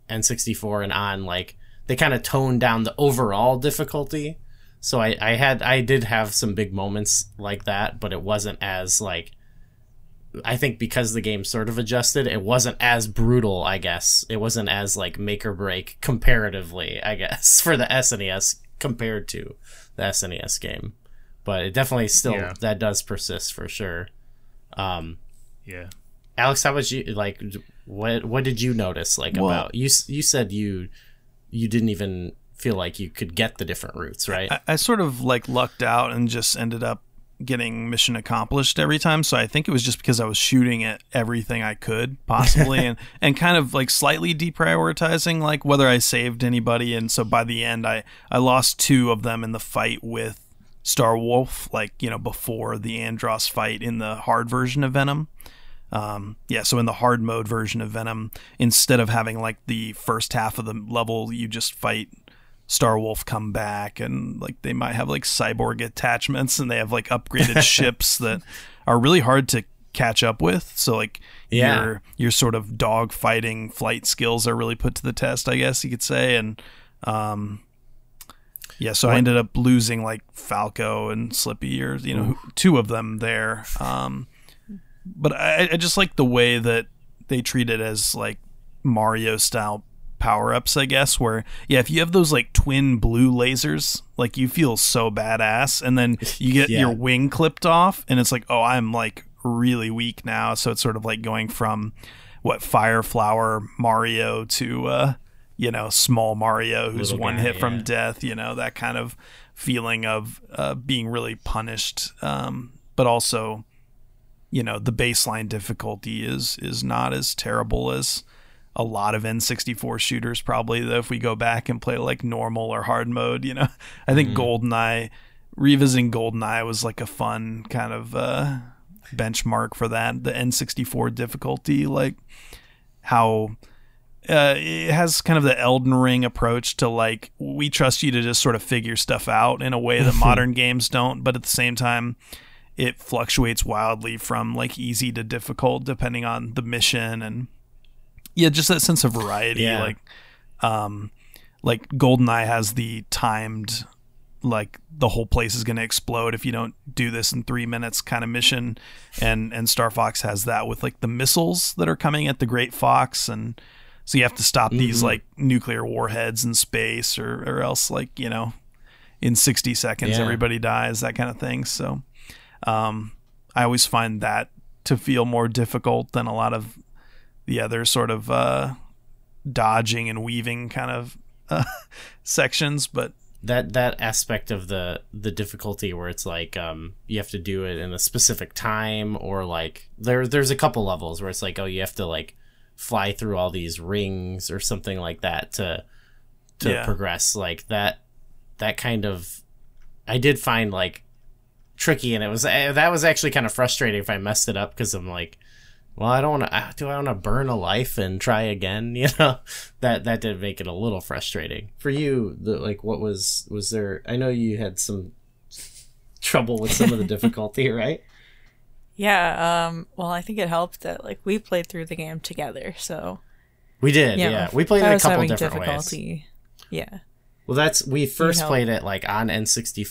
N64 and on, like they kind of toned down the overall difficulty. So I, I had I did have some big moments like that, but it wasn't as like I think because the game sort of adjusted, it wasn't as brutal, I guess. It wasn't as like make or break comparatively, I guess, for the SNES compared to the SNES game. But it definitely still Yeah. that does persist for sure. Um Yeah. Alex, how was you like what what did you notice like Well- about you you said you you didn't even feel like you could get the different routes, right? I, I sort of like lucked out and just ended up getting mission accomplished every time. So I think it was just because I was shooting at everything I could possibly and, and kind of like slightly deprioritizing like whether I saved anybody. And so by the end, I, I lost two of them in the fight with Star Wolf, like, you know, before the Andross fight in the hard version of Venom. Um, yeah, so in the hard mode version of Venom, instead of having like the first half of the level, you just fight Star Wolf come back and like they might have like cyborg attachments and they have like upgraded ships that are really hard to catch up with. So like Yeah. your your sort of dog fighting flight skills are really put to the test, I guess you could say. And um yeah, so I ended up losing like Falco and Slippy or you know two of them there. Um but I, I just like the way that they treat it as like Mario style power ups, I guess. Where yeah, if you have those like twin blue lasers, like you feel so badass, and then you get Yeah. your wing clipped off, and it's like, oh, I'm like really weak now. So it's sort of like going from what Fire Flower Mario to uh, you know small Mario who's Little one guy, hit from death. You know that kind of feeling of uh, being really punished, um, but also you know the baseline difficulty is is not as terrible as a lot of N64 shooters probably though if we go back and play like normal or hard mode you know? I think GoldenEye revisiting GoldenEye was like a fun kind of uh benchmark for that. The N64 difficulty like how uh, it has kind of the Elden Ring approach to like we trust you to just sort of figure stuff out in a way that modern games don't, but at the same time, it fluctuates wildly from like easy to difficult depending on the mission and yeah, just that sense of variety. Yeah. Like, um, like Goldeneye has the timed like the whole place is going to explode if you don't do this in three minutes kind of mission and and star fox has that with like the missiles that are coming at the great fox and so you have to stop these like nuclear warheads in space or or else like you know in 60 seconds Yeah. everybody dies that kind of thing so um i always find that to feel more difficult than a lot of the other sort of uh dodging and weaving kind of uh, sections but that that aspect of the the difficulty where it's like um you have to do it in a specific time or like there there's a couple levels where it's like oh you have to like fly through all these rings or something like that to to Yeah. progress like that that kind of I did find like tricky and it was eh, that was actually kind of frustrating if I messed it up because I'm like well I don't want to do I want to burn a life and try again? You know that that did make it a little frustrating. For you the like what was was there I know you had some trouble with some of the difficulty right? Yeah, um, well, I think it helped that like we played through the game together, so. We did know, yeah. We played it a couple different ways. Yeah, Well, that's we first played it like on N64,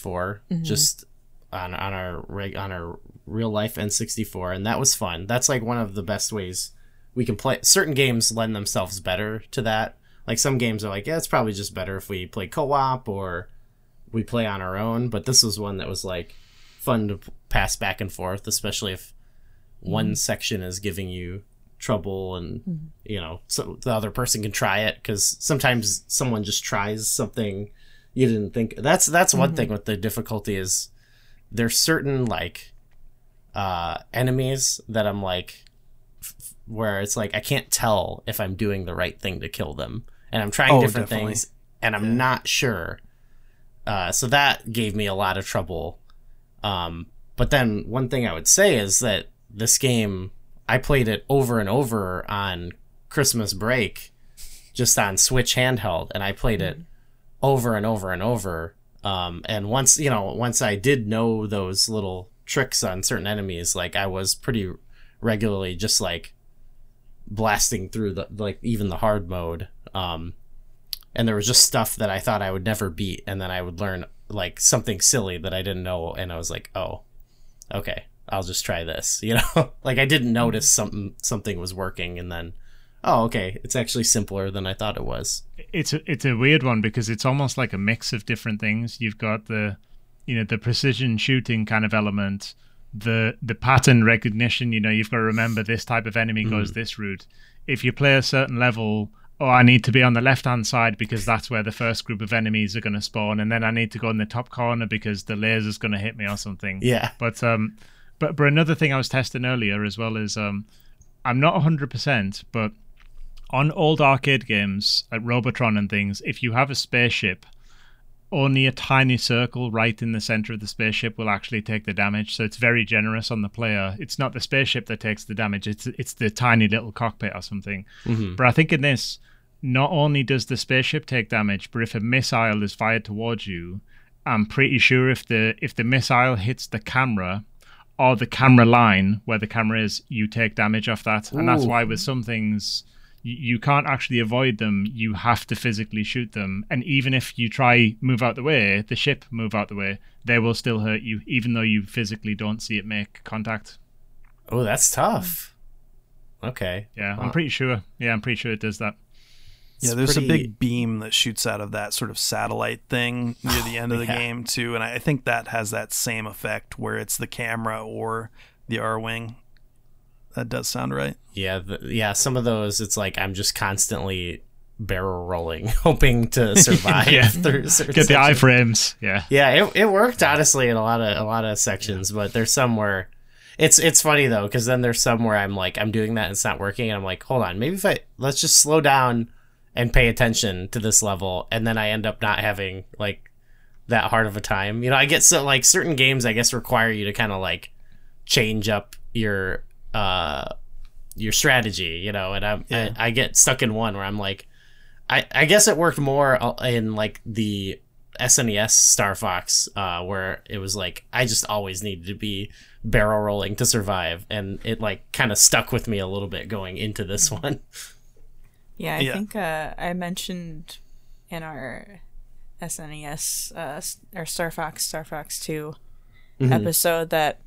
Mm-hmm. just on on our reg, on our real life N64, and that was fun. That's like one of the best ways we can play. Certain games lend themselves better to that. Like some games are like, yeah, it's probably just better if we play co-op or we play on our own. But this was one that was like fun to pass back and forth, especially if one mm-hmm. section is giving you trouble and mm-hmm. you know so the other person can try it because sometimes someone just tries something you didn't think that's that's one mm-hmm. thing with the difficulty is there's certain like uh enemies that i'm like f- where it's like i can't tell if i'm doing the right thing to kill them. And i'm trying Oh, different definitely. things and i'm not sure. Uh so that gave me a lot of trouble. Um but then one thing i would say is that this game i played it over and over on christmas break just on switch handheld and i played it over and over and over. Um and once you know once i did know those little tricks on certain enemies like i was pretty regularly just like blasting through the like even the hard mode um and there was just stuff that i thought i would never beat and then i would learn like something silly that i didn't know and i was like oh okay i'll just try this you know? Like i didn't notice something something was working and then oh okay it's actually simpler than i thought it was. It's a, it's a weird one because it's almost like a mix of different things. You've got the you know the precision shooting kind of element, the the pattern recognition. You know you've got to remember this type of enemy goes this route. If you play a certain level oh, I need to be on the left hand side because that's where the first group of enemies are going to spawn, and then I need to go in the top corner because the laser's going to hit me or something. Yeah. But um, but but another thing I was testing earlier as well is um, I'm not 100, percent but on old arcade games like Robotron and things, if you have a spaceship, only a tiny circle right in the center of the spaceship will actually take the damage. So it's very generous on the player. It's not the spaceship that takes the damage; it's it's the tiny little cockpit or something. Mm-hmm. But I think in this, not only does the spaceship take damage, but if a missile is fired towards you, I'm pretty sure if the if the missile hits the camera or the camera line where the camera is, you take damage off that. And that's why with some things you, you can't actually avoid them. You have to physically shoot them. And even if you try move out the way, the ship move out the way, they will still hurt you, even though you physically don't see it make contact. Oh, that's tough. Okay. Yeah, Wow. I'm pretty sure. Yeah, I'm pretty sure it does that. Yeah, It's there's a big beam that shoots out of that sort of satellite thing near the end of the Yeah. game too, and I think that has that same effect where it's the camera or the Arwing. That does sound right. Yeah, the, yeah. Some of those, it's like I'm just constantly barrel rolling, hoping to survive Yeah. through certain Get the sections. iframes. Yeah. Yeah, it, it worked honestly in a lot of a lot of sections, but there's some where it's it's funny though because then there's some where I'm like I'm doing that and it's not working and I'm like hold on maybe if I let's just slow down and pay attention to this level and then I end up not having like that hard of a time. You know, I get so like certain games I guess require you to kind of like change up your uh your strategy, you know, and I'm, Yeah. I, I get stuck in one where I'm like, I, I guess it worked more in like the SNES Star Fox, uh, where it was like I just always needed to be barrel rolling to survive, and it like kind of stuck with me a little bit going into this one. Yeah, I Yeah. think uh, I mentioned in our SNES uh, or Star Fox Star Fox 2 episode that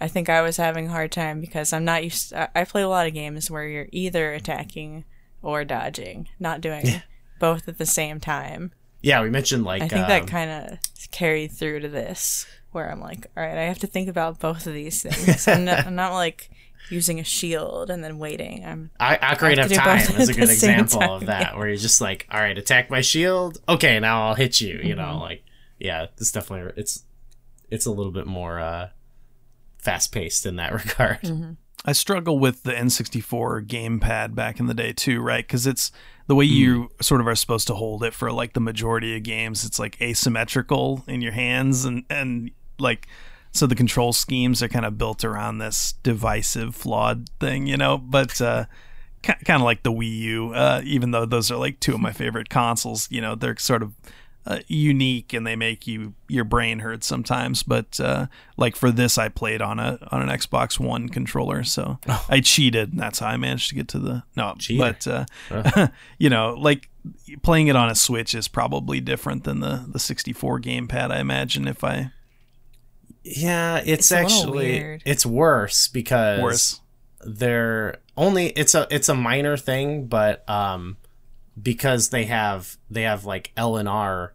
I think I was having a hard time because I'm not used. I I play a lot of games where you're either attacking or dodging, not doing both at the same time. Yeah, we mentioned like I think um, that kind of carried through to this, where I'm like, all right, I have to think about both of these things. I'm, not, I'm not like using a shield and then waiting. I'm I, Ocarina of Time is a good example time, of that, yeah. where you're just like, all right, attack my shield. Okay, now I'll hit you. You Mm-hmm. know, like yeah, it's definitely it's it's a little bit more uh, fast paced in that regard. Mm-hmm. I struggle with the N64 gamepad back in the day too, right? Because it's the way you sort of are supposed to hold it for like the majority of games. It's like asymmetrical in your hands, and and like so the control schemes are kind of built around this divisive, flawed thing, you know. But uh, kind of like the Wii U, uh, even though those are like two of my favorite consoles, you know, they're sort of uh, unique and they make you your brain hurt sometimes. But uh, like for this, I played on a on an Xbox One controller, so I cheated, and that's how I managed to get to the no. Cheater. But uh, you know, like playing it on a Switch is probably different than the the 64 gamepad. I imagine if I Yeah, it's, It's actually it's worse because worse. they're only it's a it's a minor thing, but um because they have they have like L and R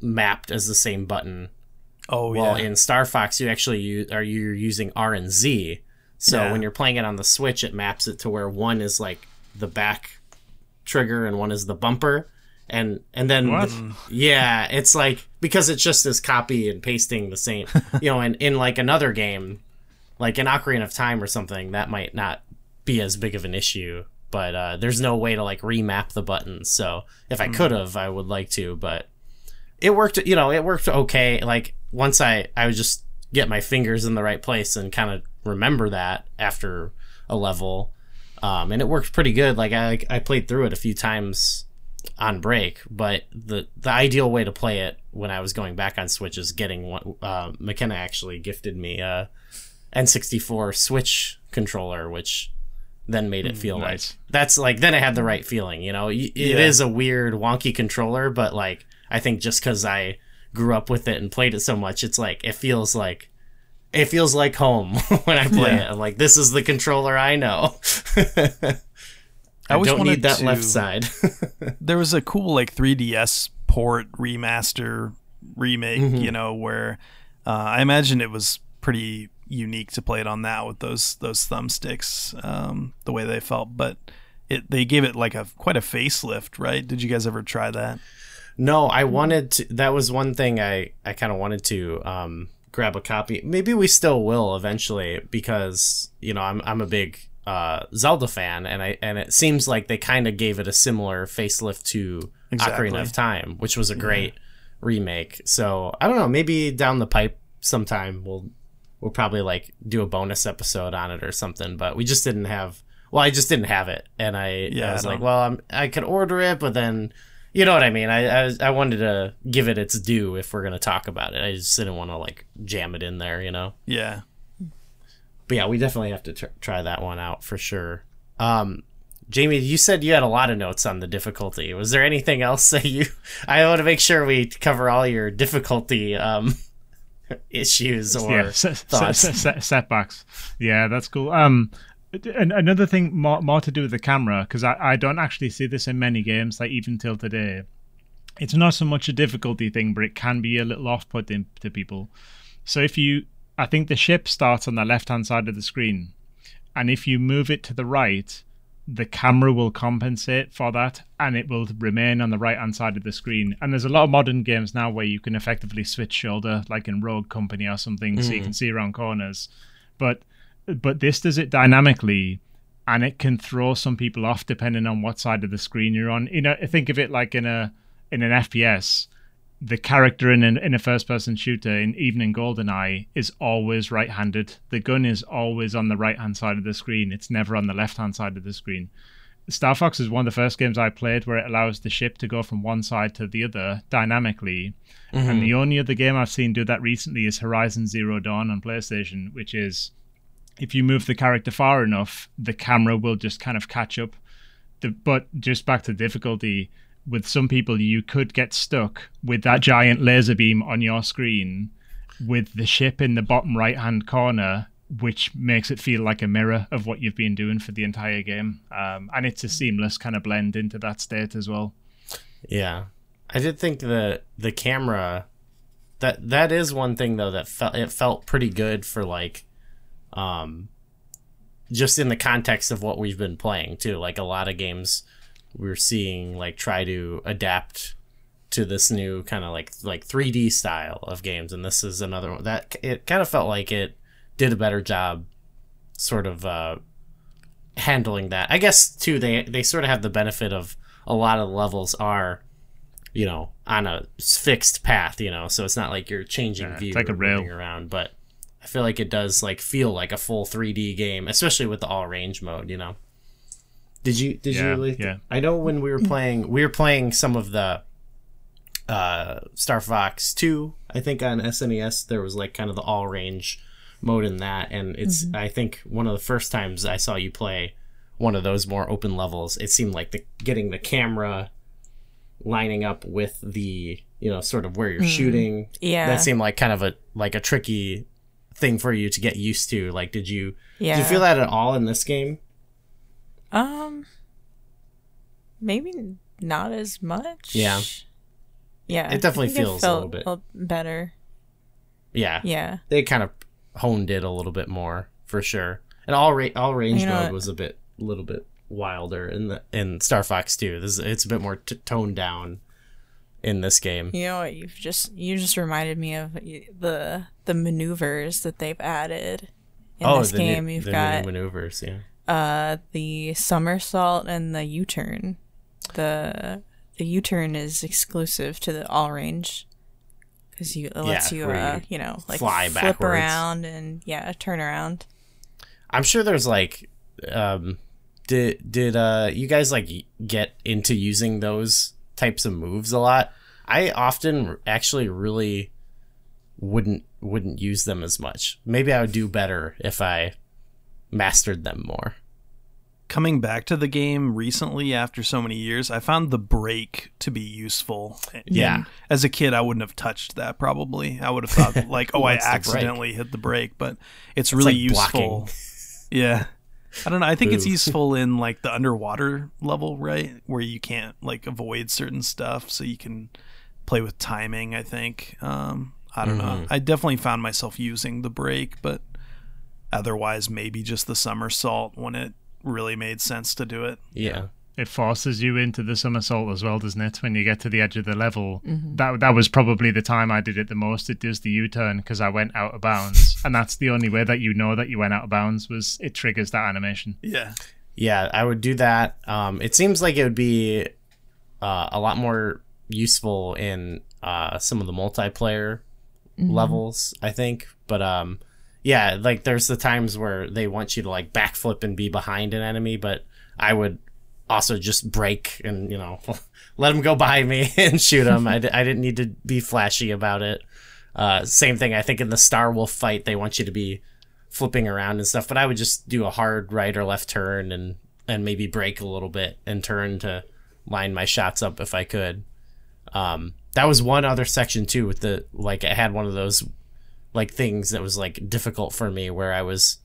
mapped as the same button. Oh Well, yeah, in Star Fox, you actually use, are you're using R and Z. So Yeah. when you're playing it on the Switch, it maps it to where one is like the back trigger and one is the bumper, and and then What? yeah, it's like because it's just this copy and pasting the same. you know, and in like another game, like in Ocarina of Time or something, that might not be as big of an issue. But uh, there's no way to like remap the buttons. So if I could have, I would like to, but it worked you know it worked okay. Like once i i would just get my fingers in the right place and kind of remember that after a level um and it worked pretty good. Like i i played through it a few times on break but the the ideal way to play it when i was going back on switch is getting one uh mckenna actually gifted me a n64 switch controller which then made it feel nice. like that's like then it had the right feeling you know it is Yeah. a weird wonky controller but like i think just because i grew up with it and played it so much it's like it feels like it feels like home when i play Yeah. it I'm like this is the controller i know i, always don't need wanted that to- left side there was a cool like 3ds port remaster remake Mm-hmm. you know where uh, i imagine it was pretty unique to play it on that with those those thumbsticks um, the way they felt but it they gave it like a quite a facelift, right? Did you guys ever try that? No, I wanted to. That was one thing I I kind of wanted to um, grab a copy. Maybe we still will eventually because you know I'm I'm a big uh, Zelda fan, and I and it seems like they kind of gave it a similar facelift to Exactly. Ocarina of Time, which was a great remake. So I don't know. Maybe down the pipe sometime we'll we'll probably like do a bonus episode on it or something. But we just didn't have. Well, I just didn't have it, and I, Yeah, I was I like, well, I'm, I could order it, but then you know what I mean. I, I I wanted to give it its due if we're gonna talk about it. I just didn't want to like jam it in there, you know. Yeah. But yeah, we definitely have to tr- try that one out for sure. Um, Jamie, you said you had a lot of notes on the difficulty. Was there anything else that you? I want to make sure we cover all your difficulty um, issues or yeah, se- se- thoughts. se- se- setbacks. Yeah, that's cool. Um, and another thing more, more to do with the camera because I, I don't actually see this in many games, like even till today. It's not so much a difficulty thing, but it can be a little off-putting to people. So if you, I think the ship starts on the left-hand side of the screen, and if you move it to the right, the camera will compensate for that and it will remain on the right hand side of the screen. And there's a lot of modern games now where you can effectively switch shoulder, like in Rogue Company or something, so you mm. can see around corners. But but this does it dynamically and it can throw some people off depending on what side of the screen you're on. You know, think of it like in a in an FPS, the character in an, in a first person shooter, in even in GoldenEye, is always right handed. The gun is always on the right hand side of the screen. It's never on the left hand side of the screen. Star Fox is one of the first games I played where it allows the ship to go from one side to the other dynamically. And mm-hmm. the only other game I've seen do that recently is Horizon Zero Dawn on PlayStation, which is if you move the character far enough, the camera will just kind of catch up. The, but just back to difficulty, with some people, you could get stuck with that giant laser beam on your screen with the ship in the bottom right hand corner, which makes it feel like a mirror of what you've been doing for the entire game. Um, and it's a seamless kind of blend into that state as well. Yeah, I did think the the camera that that is one thing though that felt it felt pretty good for like, um, just in the context of what we've been playing too. Like a lot of games, we're seeing like try to adapt to this new kind of like like 3D style of games, and this is another one that it kind of felt like it did a better job, sort of uh, handling that. I guess too they they sort of have the benefit of a lot of levels are you know on a fixed path you know so it's not like you're changing Yeah, view it's like a rail. moving around but i feel like it does like feel like a full 3d game especially with the all range mode you know did you did Yeah, you really yeah. i know when we were mm. playing we were playing some of the uh star fox 2 i think on snes there was like kind of the all range mode in that and it's mm-hmm. i think one of the first times i saw you play one of those more open levels. It seemed like the getting the camera lining up with the you know sort of where you're mm. shooting. Yeah. that seemed like kind of a like a tricky thing for you to get used to. Like did you yeah. did you feel that at all in this game Um, maybe not as much. Yeah. Yeah. It definitely feels a little bit- better. yeah Yeah. they kind of honed it a little bit more for sure and all ra- all range You know mode what? was a bit a little bit wilder in the in star fox 2 this is, it's a bit more t- toned down in this game You know what? You've just you just reminded me of the the maneuvers that they've added in this Oh, the new- game. You've the new got maneuvers yeah uh the somersault and the U-turn. The the U-turn is exclusive to the all range because you it lets Yeah, you uh you you know like fly flip backwards. around and yeah turn around. I'm sure there's like um did did uh you guys like get into using those types of moves a lot? I often actually really wouldn't wouldn't use them as much. Maybe I would do better if I mastered them more. Coming back to the game recently after so many years, I found the brake to be useful. Yeah. And as a kid, I wouldn't have touched that probably. I would have thought like, oh, I What's the accidentally hit the brake, but it's really like useful. Yeah. I don't know. I think it's useful in like the underwater level, right? Where you can't like avoid certain stuff, so you can play with timing, I think. Um, I don't Mm-hmm. know. I definitely found myself using the brake, but otherwise maybe just the somersault when it really made sense to do it. Yeah. it forces you into the somersault as well, doesn't it? When you get to the edge of the level, that that was probably the time I did it the most. It does the U-turn because I went out of bounds, and that's the only way that you know that you went out of bounds was it triggers that animation. Yeah. Yeah, I would do that. Um, it seems like it would be uh, a lot more useful in uh, some of the multiplayer levels, I think. But um, yeah, like there's the times where they want you to like backflip and be behind an enemy, but I would also just brake and you know let them go by me and shoot them. I, d- I didn't need to be flashy about it. Uh, same thing. I think in the Star Wolf fight, they want you to be flipping around and stuff, but I would just do a hard right or left turn and and maybe brake a little bit and turn to line my shots up if I could. Um, that was one other section too with the like I had one of those like things that was like difficult for me where I was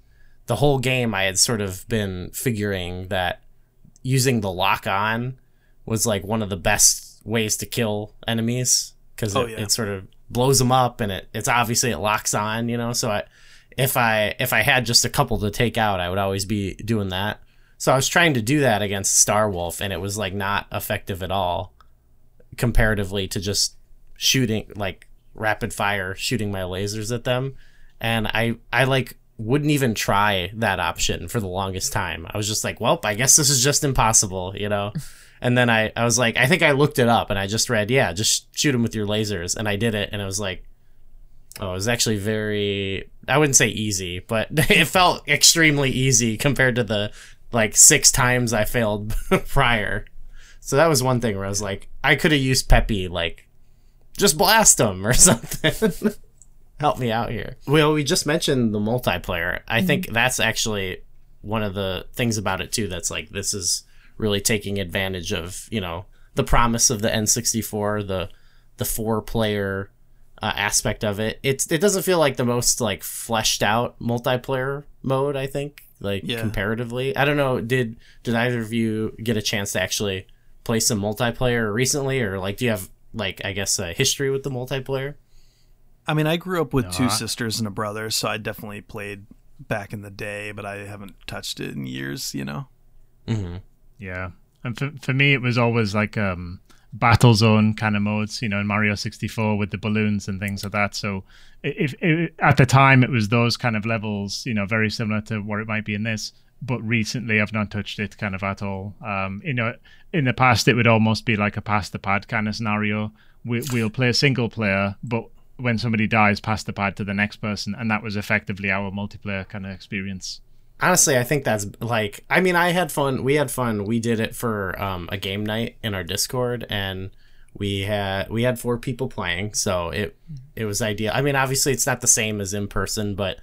the whole game I had sort of been figuring that using the lock on was like one of the best ways to kill enemies because Oh, it, yeah. it sort of blows them up and it it's obviously it locks on you know so I if I if I had just a couple to take out I would always be doing that so I was trying to do that against Star Wolf and it was like not effective at all comparatively to just shooting like rapid fire shooting my lasers at them and I I like wouldn't even try that option for the longest time. I was just like, well, I guess this is just impossible, you know. And then I I was like, I think I looked it up and I just read, yeah, just shoot them with your lasers, and I did it, and I was like, oh, it was actually very I wouldn't say easy, but it felt extremely easy compared to the like six times I failed prior. So that was one thing where I was like, I could have used Peppy like just blast them or something. Help me out here. Well, we just mentioned the multiplayer. I think that's actually one of the things about it too. That's like this is really taking advantage of you know the promise of the N64, the the four player uh, aspect of it. It's it doesn't feel like the most like fleshed out multiplayer mode. I think like Yeah. comparatively. I don't know. Did did either of you get a chance to actually play some multiplayer recently, or like do you have like I guess a history with the multiplayer? I mean, I grew up with two I- sisters and a brother, so I definitely played back in the day, but I haven't touched it in years, you know? Mm-hmm. Yeah, and for for me, it was always like um, battle zone kind of modes, you know, in Mario 64 with the balloons and things like that. So, if, if at the time it was those kind of levels, you know, very similar to what it might be in this. But recently, I've not touched it kind of at all. Um, you know, in the past, it would almost be like a pass the pad kind of scenario. We, we'll play single player, but when somebody dies, pass the pad to the next person, and that was effectively our multiplayer kind of experience. honestly i think that's like i mean i had fun we had fun we did it for um, a game night in our discord and we had we had four people playing so it it was ideal i mean obviously it's not the same as in person but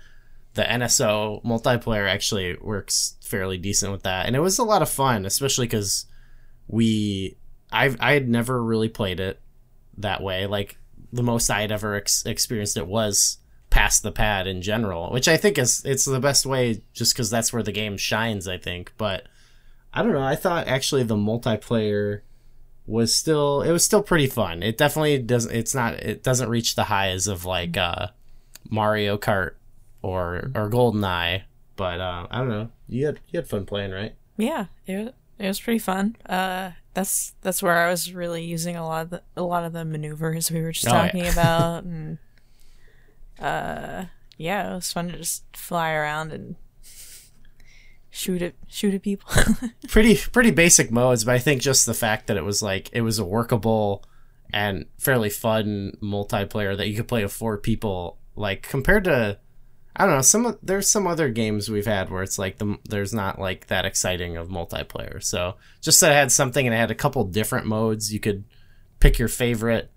the nso multiplayer actually works fairly decent with that and it was a lot of fun especially because we i i had never really played it that way like the most i had ever ex- experienced it was past the pad in general, which I think is it's the best way just because that's where the game shines. I think, but I don't know. I thought actually the multiplayer was still it was still pretty fun. It definitely doesn't. It's not. It doesn't reach the highs of like uh, Mario Kart or or GoldenEye. But uh, I don't know. You had you had fun playing, right? Yeah, it was, it was pretty fun. Uh, that's that's where I was really using a lot of the a lot of the maneuvers we were just Oh, yeah. talking about, and uh, yeah, it was fun to just fly around and shoot at shoot at people. pretty pretty basic modes, but I think just the fact that it was like it was a workable and fairly fun multiplayer that you could play with four people, like compared to I don't know some there's some other games we've had where it's like the there's not like that exciting of multiplayer. So just that it had something and it had a couple different modes you could pick your favorite.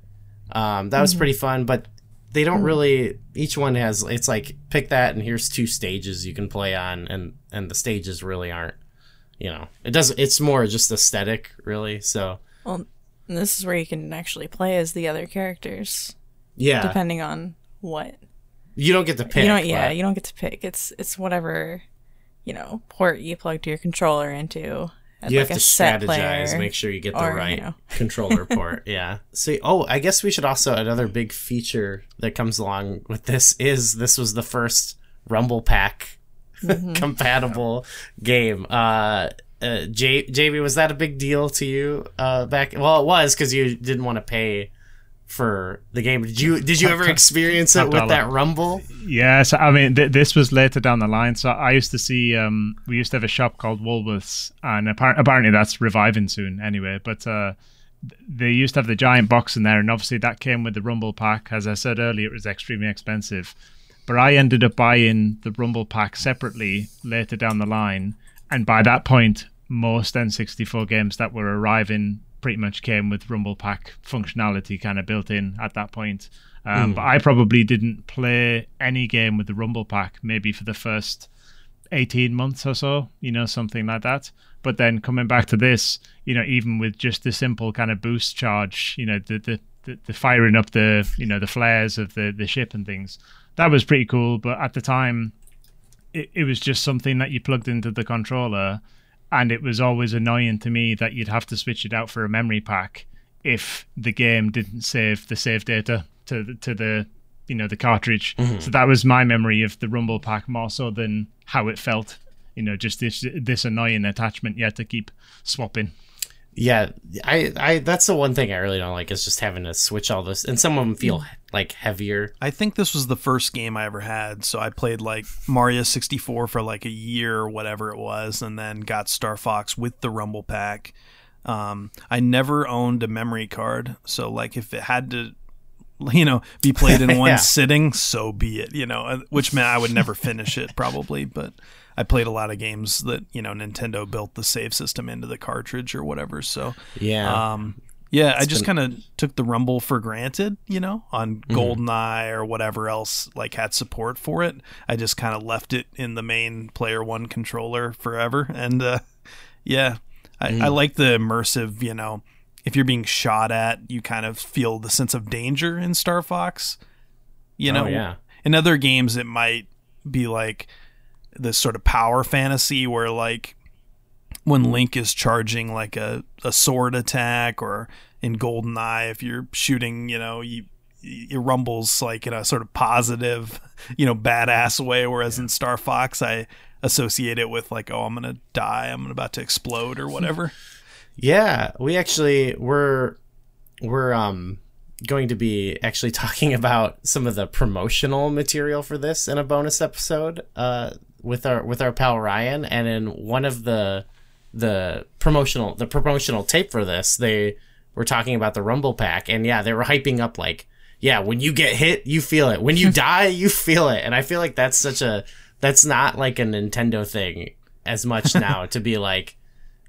Um, that was pretty fun, but they don't really each one has it's like pick that and here's two stages you can play on and and the stages really aren't you know it does it's more just aesthetic really so well, this is where you can actually play as the other characters, yeah depending on what you don't get to pick you don't. Yeah, but- you don't get to pick. It's it's whatever you know port you plug to your controller into. as you like have a to set strategize make sure you get the or, you right know. controller port yeah so oh i guess we should also another big feature that comes along with this is this was the first rumble pack compatible game. Uh, uh, J- JB, was that a big deal to you uh, back? Well, it was because you didn't want to pay for the game. Did you Did you ever experience it with that Rumble? Yes, I mean th- this was later down the line. So I used to see um, we used to have a shop called Woolworths, and appar- apparently that's reviving soon anyway. But uh, they used to have the giant box in there, and obviously that came with the Rumble pack. As I said earlier, it was extremely expensive, but I ended up buying the Rumble pack separately later down the line, and by that point, most N64 games that were arriving pretty much came with Rumble Pack functionality kind of built in at that point. Um, But I probably didn't play any game with the Rumble Pack maybe for the first 18 months or so, you know, something like that. But then coming back to this, you know, even with just the simple kind of boost charge, you know, the the, the, the firing up the, you know, the flares of the, the ship and things, that was pretty cool. But at the time, it, it was just something that you plugged into the controller and it was always annoying to me that you'd have to switch it out for a memory pack if the game didn't save the save data to the, to the you know the cartridge. Mm-hmm. So that was my memory of the rumble pack more so than how it felt. You know just this this annoying attachment you had to keep swapping Yeah, I, I that's the one thing I really don't like is just having to switch all this, and some of them feel like heavier. I think this was the first game I ever had. So I played like Mario 64 for like a year or whatever it was, and then got Star Fox with the Rumble Pack. Um, I never owned a memory card. So, like, if it had to, you know, be played in one Yeah. sitting, so be it, you know, uh, which meant I would never finish it probably. But I played a lot of games that, you know, Nintendo built the save system into the cartridge or whatever. So, Yeah, um, yeah, I just kind of took the Rumble for granted, you know, on GoldenEye or whatever else like had support for it. I just kind of left it in the main Player One controller forever, and uh, yeah, I, I like the immersive. You know, if you're being shot at, you kind of feel the sense of danger in Star Fox. You know, Oh, yeah. in other games it might be like this sort of power fantasy where like when Link is charging like a, a sword attack or in GoldenEye if you're shooting, you know, you it rumbles like in a sort of positive, you know, badass way whereas in Star Fox I associate it with like oh I'm to die, I'm about to explode or whatever. yeah. We actually we're we're um going to be actually talking about some of the promotional material for this in a bonus episode uh with our with our pal Ryan, and in one of the the promotional the promotional tape for this they were talking about the rumble pack and yeah they were hyping up like yeah when you get hit you feel it. When you die you feel it. And i feel like that's such a that's not like a nintendo thing as much now to be like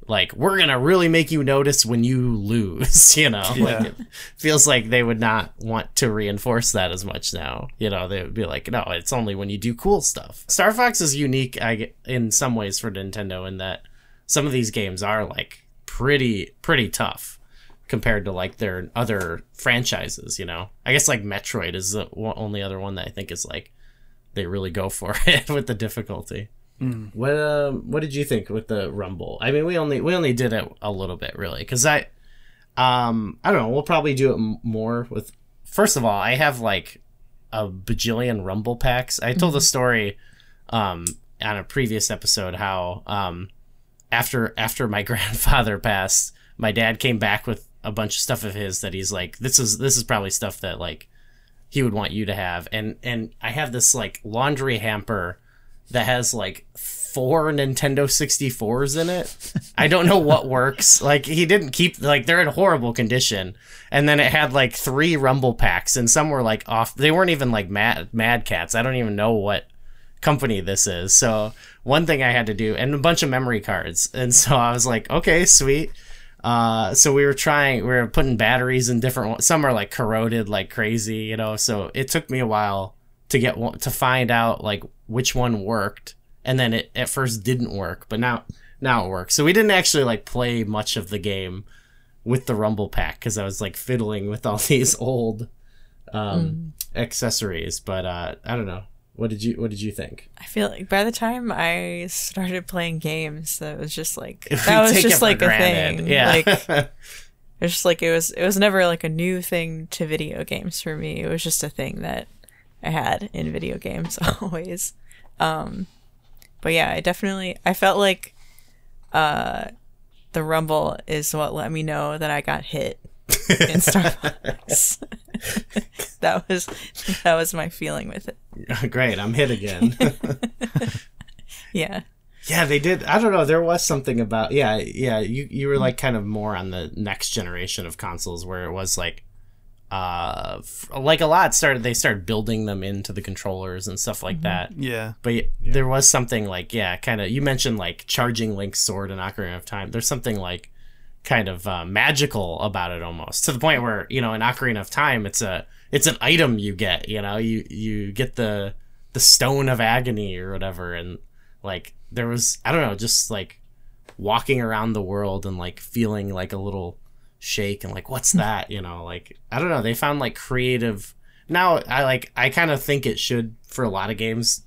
like we're gonna really make you notice when you lose you know? Like it feels like they would not want to reinforce that as much now. You know they would be like no it's only when you do cool stuff. Star fox is unique I, in some ways for nintendo in that some of these games are like pretty pretty tough compared to like their other franchises you know? I guess like metroid is the only other one that i think is like they really go for it with the difficulty what um what did you think with the rumble? I mean we only we only did it a little bit really because i um i don't know we'll probably do it m- more with first of all i have like a bajillion rumble packs. I told a story um on a previous episode how um after after my grandfather passed, my dad came back with a bunch of stuff of his that he's like, this is this is probably stuff that like he would want you to have, and and I have this like laundry hamper that has like four Nintendo 64s in it. I don't know what works. Like he didn't keep like they're in horrible condition. And then it had like three rumble packs and some were like off they weren't even like mad Mad Catz. I don't even know what company this is. So one thing I had to do and a bunch of memory cards. And so I was like, okay, sweet. Uh, so we were trying, we were putting batteries in different. Some are like corroded like crazy, you know. So it took me a while to get one, to find out like which one worked. And then it at first didn't work, but now now it works. So we didn't actually like play much of the game with the rumble pack because I was like fiddling with all these old um accessories. But uh I don't know. What did you What did you think? I feel like by the time I started playing games, that was just like that was just like a thing. Yeah. Like it's just like it was it was never like a new thing to video games for me. It was just a thing that I had in video games always. Um but yeah, I definitely I felt like uh the rumble is what let me know that I got hit in Star Fox. that was that was my feeling with it. Great, I'm hit again. Yeah. yeah, they did. I don't know. There was something about yeah, yeah. You you were like kind of more on the next generation of consoles where it was like uh f- like a lot started they started building them into the controllers and stuff like that. Yeah. but y there was something like yeah kind of you mentioned like charging link's sword and ocarina of time. There's something like kind of uh, magical about it almost to the point where you know in ocarina of time it's a it's an item you get you know? You you get the the stone of agony or whatever and like there was i don't know just like walking around the world and like feeling like a little shake and like what's that? You know like i don't know they found like creative now i like i kind of think it should for a lot of games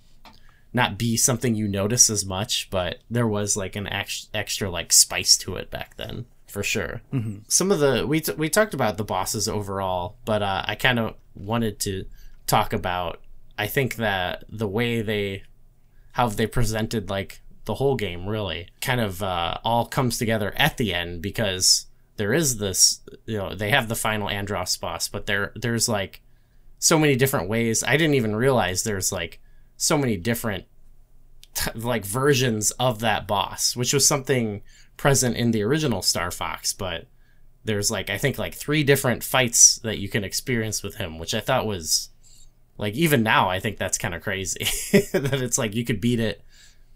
not be something you notice as much but there was like an ex- extra like spice to it back then for sure. Some of the we, t- we talked about the bosses overall but uh, i kind of wanted to talk about i think that the way they how they presented like the whole game really kind of uh, all comes together at the end because there is this you know they have the final Andross boss but there there's like so many different ways. I didn't even realize there's like so many different t- like versions of that boss which was something present in the original star fox but there's like i think like three different fights that you can experience with him which i thought was like even now i think that's kind of crazy that it's like you could beat it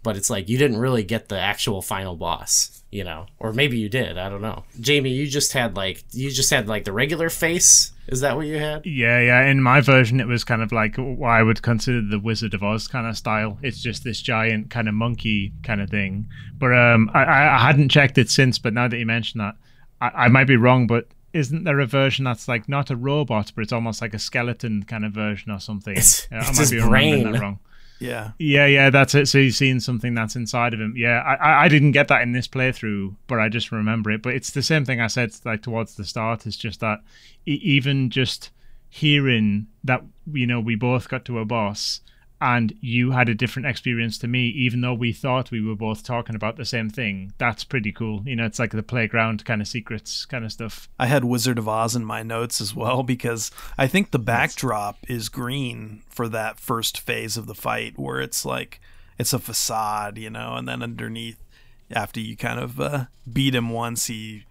but it's like you didn't really get the actual final boss you know or maybe you did i don't know jamie you just had like you just had like the regular face is that what you had Yeah, yeah. In my version, it was kind of like what I would consider the Wizard of Oz kind of style. It's just this giant kind of monkey kind of thing. But um, I, I hadn't checked it since. But now that you mention that, I, I might be wrong. But isn't there a version that's like not a robot, but it's almost like a skeleton kind of version or something? It's- Yeah, it's I might his brain. Yeah. Yeah, yeah, that's it. So you've seen something that's inside of him. Yeah, I, I, didn't get that in this playthrough, but I just remember it. But it's the same thing I said like towards the start. It's just that even just hearing that you know we both got to a boss and you had a different experience to me, even though we thought we were both talking about the same thing. That's pretty cool. You know, it's like the playground kind of secrets kind of stuff. I had Wizard of Oz in my notes as well because I think the backdrop is green for that first phase of the fight where it's like it's a facade, you know, and then underneath after you kind of uh, beat him once he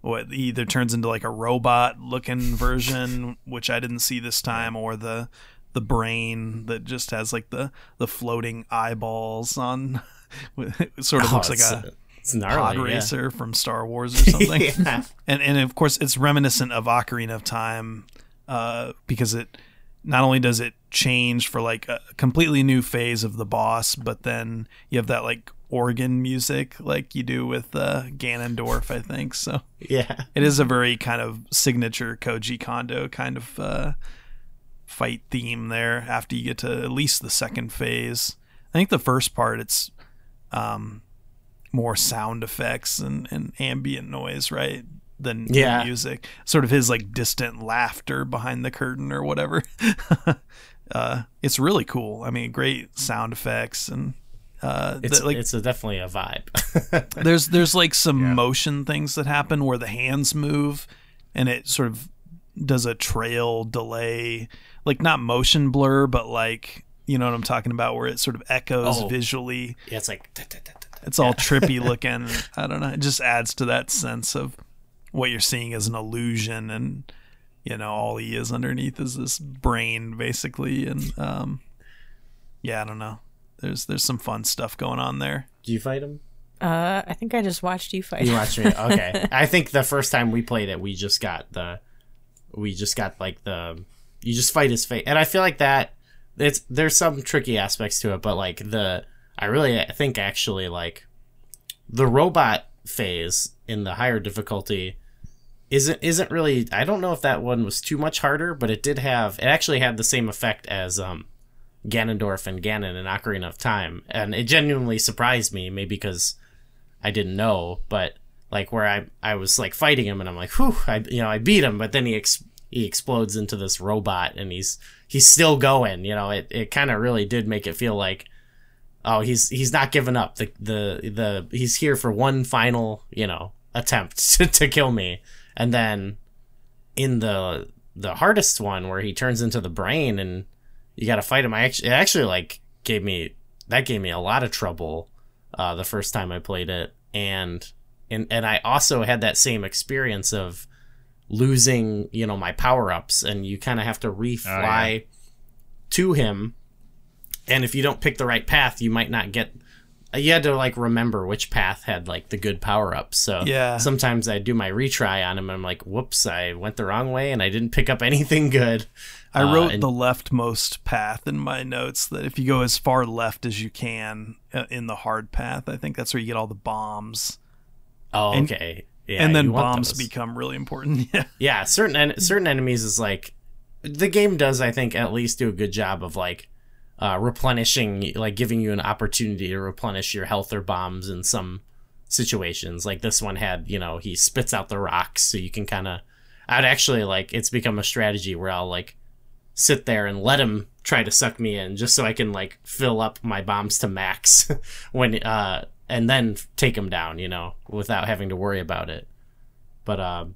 what he either turns into like a robot looking version which I didn't see this time or the the brain that just has like the the floating eyeballs on it sort of Oh, looks like it's, a uh, it's gnarly pod yeah. racer from Star Wars or something. Yeah. And and of course it's reminiscent of Ocarina of Time uh, because it not only does it change for like a completely new phase of the boss, but then you have that like organ music like you do with uh, Ganondorf, I think. So yeah it is a very kind of signature Koji Kondo kind of uh, fight theme there after you get to at least the second phase. I think the first part it's um, more sound effects and, and ambient noise, right? Than than Yeah. music. Sort of his like distant laughter behind the curtain or whatever. uh, it's really cool. I mean, great sound effects and uh, it's the- like it's a, definitely a vibe there's there's like some motion things that happen where the hands move and it sort of does a trail delay like not motion blur but like you know what i'm talking about where it sort of echoes Oh. visually yeah it's like it's all trippy looking i don't know it just adds to that sense of what you're seeing is an illusion and you know all he is underneath is this brain basically and um yeah i don't know there's there's some fun stuff going on there do you fight him Uh, I think I just watched you fight. You watched me. Okay. I think the first time we played it, we just got the, we just got like the, you just fight his fate, and I feel like that. It's there's some tricky aspects to it, but like the, I really I think actually like, the robot phase in the higher difficulty, isn't isn't really. I don't know if that one was too much harder, but it did have. It actually had the same effect as um, Ganondorf and Ganon in Ocarina of Time, and it genuinely surprised me. Maybe because I didn't know, but like where I I was like fighting him and I'm like, whew, I you know I beat him, but then he ex- he explodes into this robot and he's he's still going. You know, it it kind of really did make it feel like oh he's he's not giving up. The the the he's here for one final you know attempt to, to kill me. And then in the the hardest one where he turns into the brain and you got to fight him i actually it actually like gave me that gave me a lot of trouble uh the first time i played it. And and and i also had that same experience of losing you know my power-ups and you kind of have to refly to him and if you don't pick the right path you might not get you had to like remember which path had like the good power ups so Yeah. sometimes i do my retry on him and i'm like whoops i went the wrong way and i didn't pick up anything good I Uh, wrote and- the leftmost path in my notes that if you go as far left as you can uh, in the hard path, I think that's where you get all the bombs. Oh and- okay yeah, and then bombs those. become really important. Yeah. yeah certain en- certain enemies is like the game does i think at least do a good job of like uh replenishing like giving you an opportunity to replenish your health or bombs in some situations like this one had you know he spits out the rocks so you can kind of i'd actually like it's become a strategy where i'll like sit there and let him try to suck me in just so i can like fill up my bombs to max when uh and then take him down you know without having to worry about it but um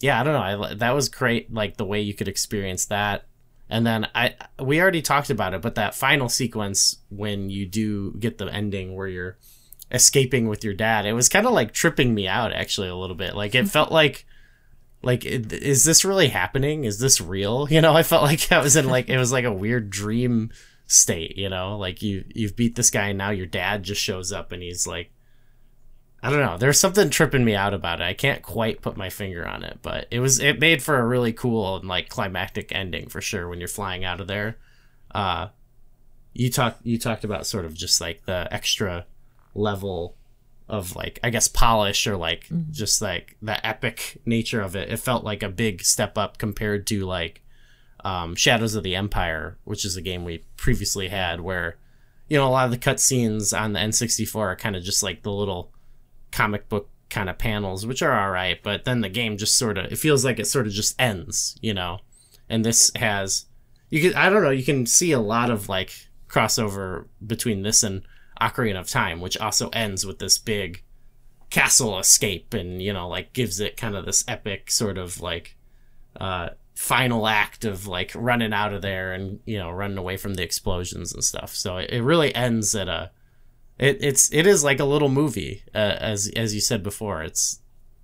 yeah, I don't know. I that was great. Like the way you could experience that, and then I we already talked about it, but that final sequence when you do get the ending where you're escaping with your dad, it was kind of like tripping me out actually a little bit. Like it felt like like is this really happening? Is this real? You know, I felt like I was in like it was like a weird dream state. You know, like you you've beat this guy and now your dad just shows up and he's like I don't know. There's something tripping me out about it. I can't quite put my finger on it, but it was it made for a really cool and like climactic ending for sure when you're flying out of there. Uh you talked you talked about sort of just like the extra level of like I guess polish or like just like the epic nature of it. It felt like a big step up compared to like um, Shadows of the Empire, which is a game we previously had where you know a lot of the cutscenes on the N64 are kind of just like the little comic book kind of panels, which are all right, but then the game just sort of it feels like it sort of just ends, you know. And this has you can I don't know, you can see a lot of like crossover between this and Ocarina of Time, which also ends with this big castle escape and you know like gives it kind of this epic sort of like uh final act of like running out of there and you know running away from the explosions and stuff so it, it really ends at a it, it's it is like a little movie uh, as as you said before it's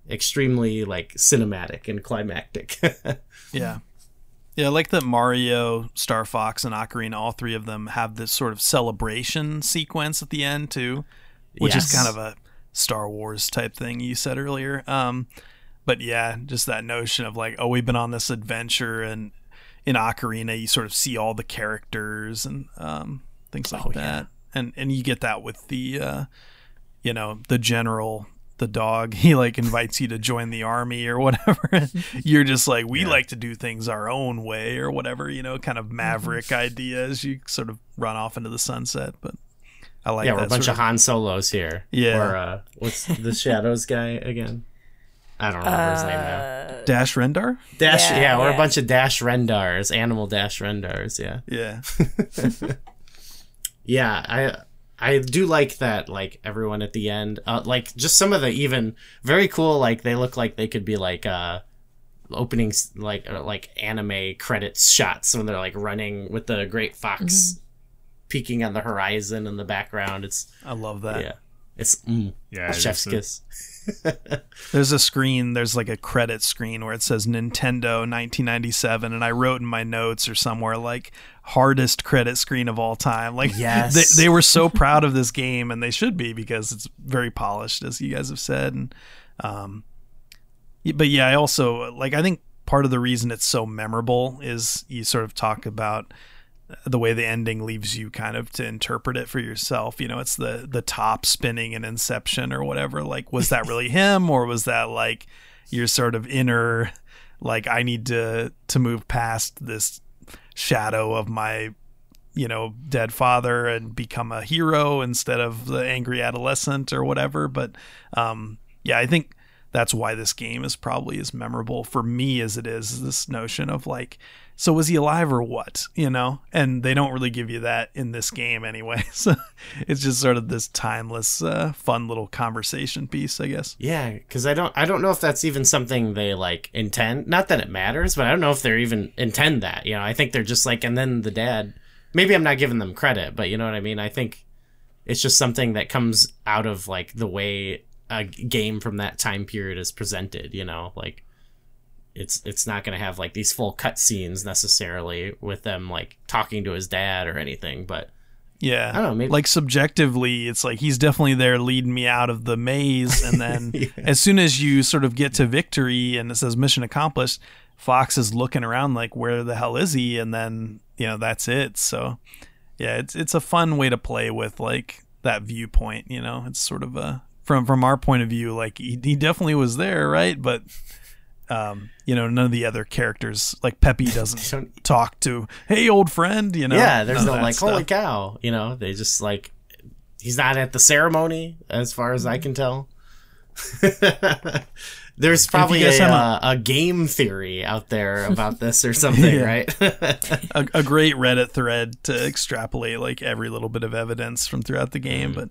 extremely like cinematic and climactic Yeah. Yeah, I like that Mario, Star Fox, and Ocarina, all three of them have this sort of celebration sequence at the end too, which Yes. is kind of a Star Wars type thing you said earlier. Um, but yeah, just that notion of like, oh, we've been on this adventure, and in Ocarina, you sort of see all the characters and um, things like Oh, that, and and you get that with the, uh, you know, the general. The dog, he like invites you to join the army or whatever. You're just like, we like to do things our own way or whatever, you know, kind of maverick ideas. you sort of run off into the sunset. But I like yeah that we're a bunch sort of Han Solos here Yeah. or uh what's the Shadows guy again I don't remember his name now. Dash Rendar. Dash yeah, Yeah, we're a bunch of Dash Rendars animal Dash Rendars yeah. Yeah, yeah i i do like that like everyone at the end uh, like just some of the even very cool like they look like they could be like uh openings like uh, like anime credits shots when they're like running with the great fox peeking on the horizon in the background. It's I love that. yeah it's mm, Yeah, it chef's is kiss There's a screen, there's like a credit screen where it says Nintendo 1997, and I wrote in my notes or somewhere like hardest credit screen of all time. Like, Yes. they, they were so proud of this game, and they should be because it's very polished, as you guys have said. And, um, but yeah, I also like, I think part of the reason it's so memorable is you sort of talk about the way the ending leaves you kind of to interpret it for yourself. You know, it's the the top spinning in Inception or whatever. Like, was that really him, or was that like your sort of inner, like I need to to move past this shadow of my, you know, dead father and become a hero instead of the angry adolescent or whatever. But um, yeah, I think that's why this game is probably as memorable for me as it is. This notion of like so was he alive or what? You know, and they don't really give you that in this game anyway. So it's just sort of this timeless, uh, fun little conversation piece, I guess. Yeah, because I don't, I don't know if that's even something they like intend. Not that it matters, but I don't know if they're even intend that. You know, I think they're just like, and then the dad. Maybe I'm not giving them credit, but you know what I mean. I think it's just something that comes out of like the way a game from that time period is presented. You know, like it's it's not going to have like these full cut scenes necessarily with them like talking to his dad or anything but yeah. I don't know maybe like subjectively it's like he's definitely there leading me out of the maze and then yeah. as soon as you sort of get to victory and it says mission accomplished fox is looking around like where the hell is he? And then you know that's it. So yeah it's it's a fun way to play with like that viewpoint you know? It's sort of a from from our point of view like he, he definitely was there right? But um, you know, none of the other characters like Peppy doesn't talk to, "Hey, old friend," you know. Yeah, there's no like, stuff. "Holy cow," you know. They just like he's not at the ceremony, as far as I can tell. there's probably a, a, a, game theory out there about this or something, right? a, a, great Reddit thread to extrapolate like every little bit of evidence from throughout the game. Mm. But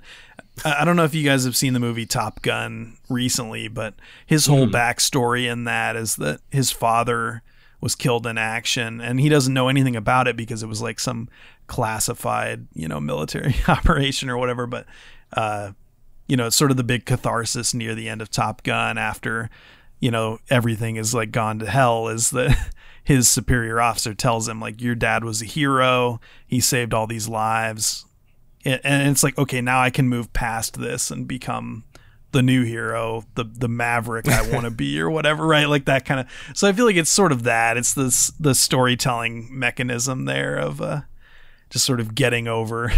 I don't know if you guys have seen the movie Top Gun recently, but his whole mm. backstory in that is that his father was killed in action and he doesn't know anything about it because it was like some classified, you know, military operation or whatever. But, uh, you know, it's sort of the big catharsis near the end of Top Gun after, you know, everything is like gone to hell is that his superior officer tells him like your dad was a hero, he saved all these lives and it's like okay now i can move past this and become the new hero the the maverick i want to be or whatever right? Like that kind of so i feel like it's sort of that. It's this the storytelling mechanism there of uh just sort of getting over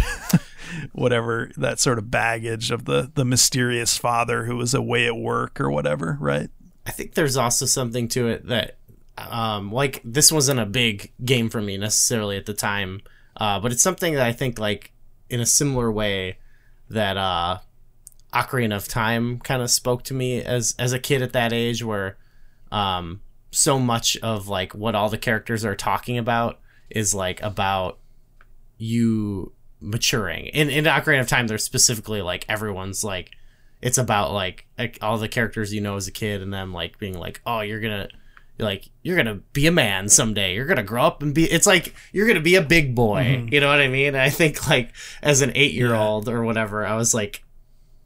whatever that sort of baggage of the the mysterious father who was away at work or whatever right? I think there's also something to it that um like this wasn't a big game for me necessarily at the time uh but it's something that i think like in a similar way that uh Ocarina of Time kind of spoke to me as as a kid at that age where um so much of like what all the characters are talking about is like about you maturing. In in Ocarina of Time there's specifically like everyone's like it's about like, all the characters you know as a kid and them like being like, "Oh, you're going to like you're gonna be a man someday. You're gonna grow up and be it's like you're gonna be a big boy. Mm-hmm. you know what i mean? I think like as an eight year old or whatever i was like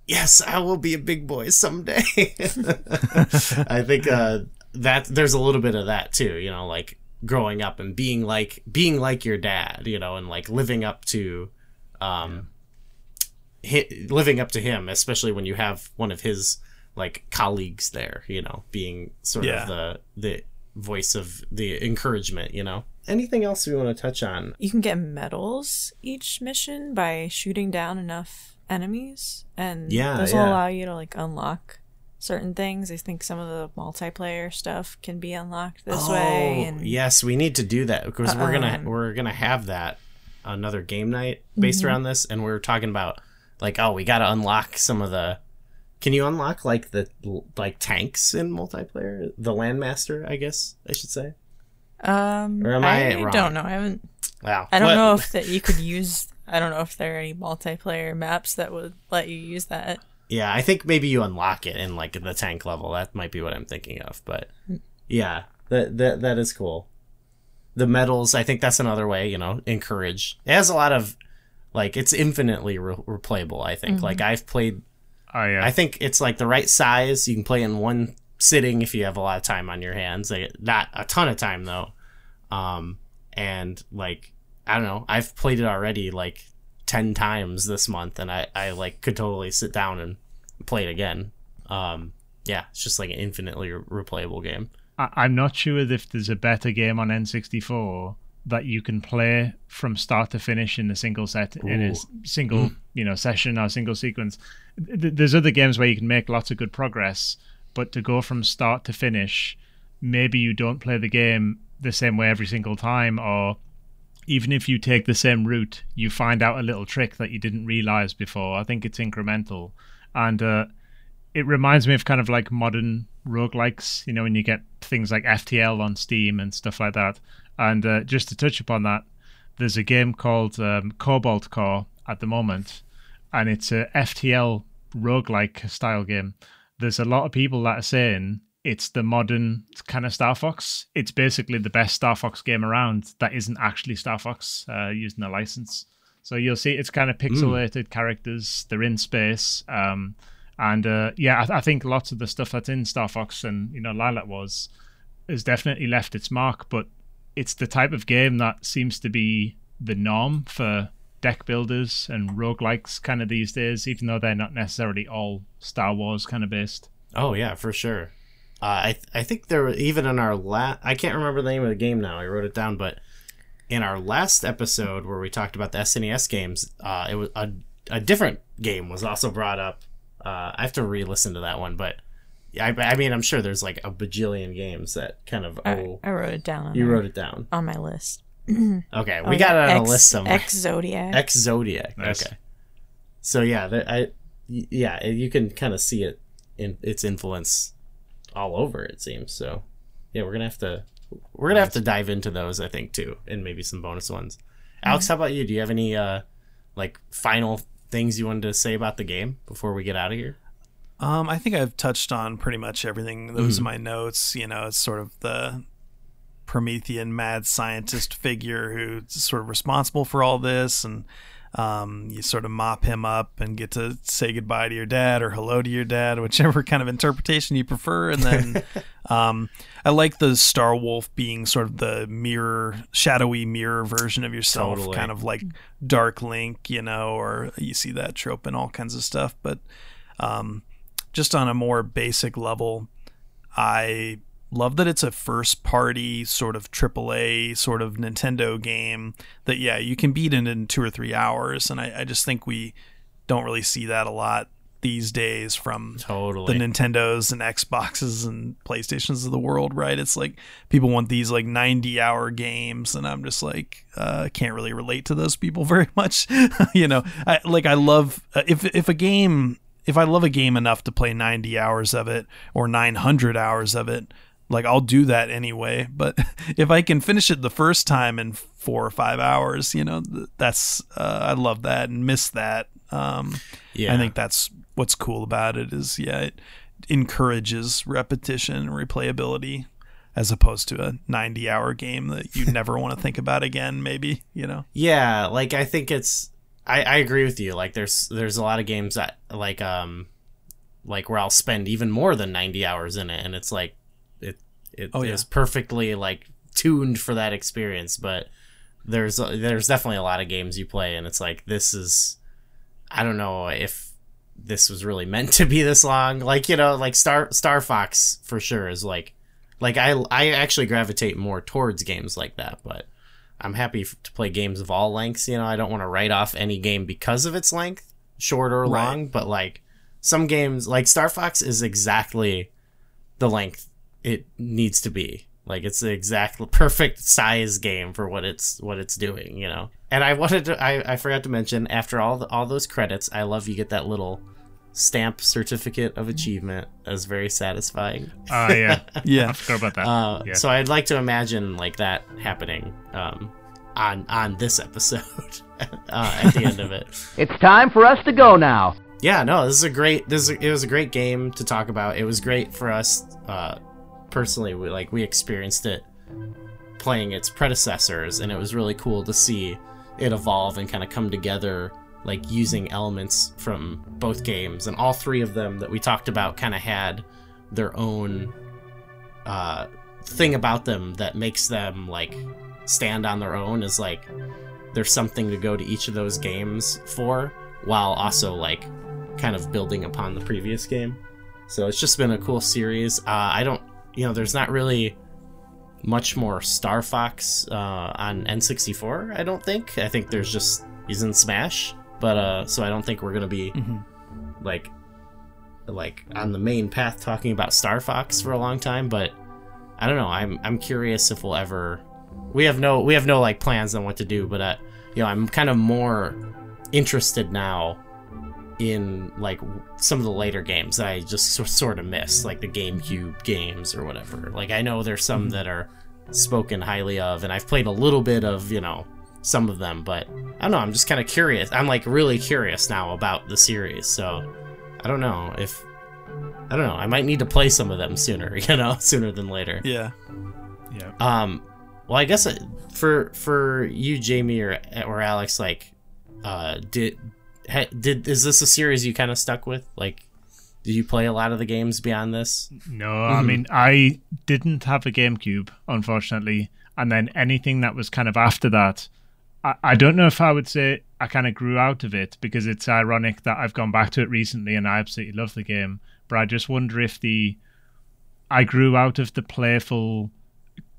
yes i will be a big boy someday. I think uh that there's a little bit of that too you know like growing up and being like being like your dad you know and like living up to um yeah. hi, living up to him especially when you have one of his like colleagues there, you know, being sort yeah. of the the voice of the encouragement, you know. Anything else we want to touch on? You can get medals each mission by shooting down enough enemies, and yeah, those yeah. will allow you to like unlock certain things. I think some of the multiplayer stuff can be unlocked this oh, way. And yes, we need to do that because we're gonna um, we're gonna have that another game night based mm-hmm. around this, and we are talking about like oh we got to unlock some of the can you unlock like the like tanks in multiplayer? The Landmaster, I guess I should say. Um, or am I, I don't know. I haven't. Wow. I don't what? know if that you could use. I don't know if there are any multiplayer maps that would let you use that. Yeah, I think maybe you unlock it in like the tank level. That might be what I'm thinking of. But yeah, that that that is cool. The medals, I think that's another way. You know, encourage. It has a lot of like it's infinitely re- replayable. I think. Mm-hmm. Like I've played Oh yeah. I think it's like the right size. You can play in one sitting if you have a lot of time on your hands. Like, not a ton of time though. Um, and like I don't know, I've played it already like ten times this month, and I I like could totally sit down and play it again. Um, yeah, it's just like an infinitely replayable game. I- am not sure if there's a better game on N64 that you can play from start to finish in a single set Ooh. in a single mm. You know session or single sequence there's other games where you can make lots of good progress, but to go from start to finish, maybe you don't play the game the same way every single time, or even if you take the same route, you find out a little trick that you didn't realize before. I think it's incremental. And uh, it reminds me of kind of like modern roguelikes, you know, when you get things like FTL on Steam and stuff like that. And uh, just to touch upon that, there's a game called um, Cobalt Core at the moment, and it's a FTL roguelike style game. There's a lot of people that are saying it's the modern kind of Star Fox. It's basically the best Star Fox game around that isn't actually Star Fox uh, using a license. So you'll see it's kind of pixelated mm. characters. They're in space. Um, and uh, yeah, I, th- I, think lots of the stuff that's in Star Fox and you know Lylat Wars has definitely left its mark. But it's the type of game that seems to be the norm for deck builders and roguelikes kind of these days, even though they're not necessarily all Star Wars kind of based. Oh yeah, for sure. Uh, I th- I think there were even in our last I can't remember the name of the game now. I wrote it down, but in our last episode where we talked about the SNES games, uh, it was a a different game was also brought up. Uh, I have to re-listen to that one, but I, I mean, I'm sure there's like a bajillion games that kind of. I, I wrote it down. you wrote it down on my list. okay, we oh, got it on X, a list somewhere. Ex-Zodiac. X Zodiac. Nice. Okay. So yeah, I yeah you can kind of see it in its influence all over. It seems so. Yeah, we're gonna have to we're gonna have to dive into those, I think, too, and maybe some bonus ones. Alex, how about you? Do you have any uh like final things you wanted to say about the game before we get out of here? Um, I think I've touched on pretty much everything. Those mm-hmm. are my notes. You know, it's sort of the Promethean mad scientist figure who's sort of responsible for all this, and um, you sort of mop him up and get to say goodbye to your dad or hello to your dad, whichever kind of interpretation you prefer. And then um, I like the Star Wolf being sort of the mirror, shadowy mirror version of yourself, totally. kind of like Dark Link, you know, or you see that trope in all kinds of stuff. But um, just on a more basic level, I love that it's a first party sort of AAA sort of Nintendo game that yeah you can beat it in two or three hours and I, I just think we don't really see that a lot these days from totally. the Nintendos and Xboxes and PlayStations of the world, right? It's like people want these like 90 hour games, and I'm just like, uh, can't really relate to those people very much. you know, I, like I love uh, if if a game, if I love a game enough to play 90 hours of it or 900 hours of it, like I'll do that anyway. But if I can finish it the first time in four or five hours, you know, that's uh, I love that and miss that. Um, yeah, I think that's what's cool about it is yeah, it encourages repetition and replayability as opposed to a 90 hour game that you never want to think about again maybe you know yeah like i think it's I, I agree with you like there's there's a lot of games that like um like where i'll spend even more than 90 hours in it and it's like it oh, yeah. is perfectly like tuned for that experience. But there's there's definitely a lot of games you play, and it's like this is I don't know if this was really meant to be this long. Like you know, like Star Star Fox for sure is like like I I actually gravitate more towards games like that, but. I'm happy to play games of all lengths. You know, I don't want to write off any game because of its length, short or long. Right. But like some games, like Star Fox, is exactly the length it needs to be. Like it's the exact perfect size game for what it's what it's doing, you know. And I wanted to I, I forgot to mention after all the, all those credits, I love you get that little stamp certificate of achievement as very satisfying. Oh uh, yeah, yeah. I forgot about that. Uh, yeah. So I'd like to imagine like that happening um, on on this episode uh, at the end of it. It's time for us to go now. Yeah, no, this is a great. This is a, it was a great game to talk about. It was great for us uh, personally we, like we experienced it playing its predecessors and it was really cool to see it evolve and kind of come together like using elements from both games. And all three of them that we talked about kind of had their own uh, thing about them that makes them like stand on their own is like there's something to go to each of those games for while also like kind of building upon the previous game. So it's just been a cool series. Uh, i don't you know, there's not really much more Star Fox uh, on N64. I don't think. I think there's just he's in Smash, but uh, so I don't think we're gonna be mm-hmm. like like on the main path talking about Star Fox for a long time. But I don't know. I'm I'm curious if we'll ever. We have no we have no like plans on what to do, but uh, you know, I'm kind of more interested now in like some of the later games that I just sort of miss, like the GameCube games or whatever. Like I know there's some mm-hmm. that are spoken highly of, and I've played a little bit of you know some of them, but I don't know. I'm just kind of curious. I'm like really curious now about the series, so I don't know if I don't know. I might need to play some of them sooner, you know, sooner than later. Yeah. Yeah. Um, well, I guess uh, for for you, Jamie or or Alex, like, uh, did did is this a series you kind of stuck with? Like, did you play a lot of the games beyond this? No, I mm-hmm. mean I didn't have a GameCube, unfortunately, and then anything that was kind of after that, I, I don't know if I would say I kind of grew out of it because it's ironic that I've gone back to it recently and I absolutely love the game, but I just wonder if the I grew out of the playful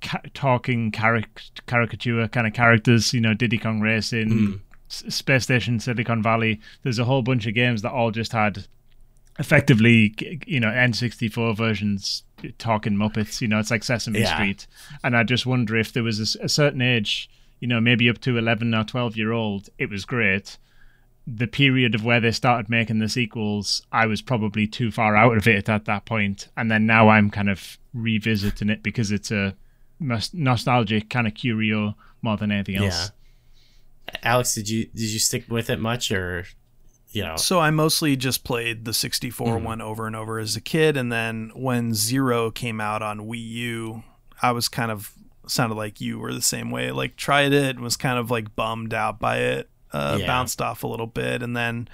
ca- talking caric- caricature kind of characters, you know, Diddy Kong Racing, S- Space Station, Silicon Valley. There's a whole bunch of games that all just had effectively, you know, N64 versions talking Muppets. You know, it's like Sesame Yeah. Street. And I just wonder if there was a certain age, you know, maybe up to 11 or 12 year old, it was great. The period of where they started making the sequels, I was probably too far out of it at that point. And then now I'm kind of revisiting it because it's a nostalgic kind of curio more than anything else. Alex, did you did you stick with it much, or you know? So I mostly just played the 64 Hmm. one over and over as a kid, and then when Zero came out on Wii U, I was kind of sounded like you were the same way. Like tried it, was kind of like bummed out by it, uh, Yeah. bounced off a little bit, and then,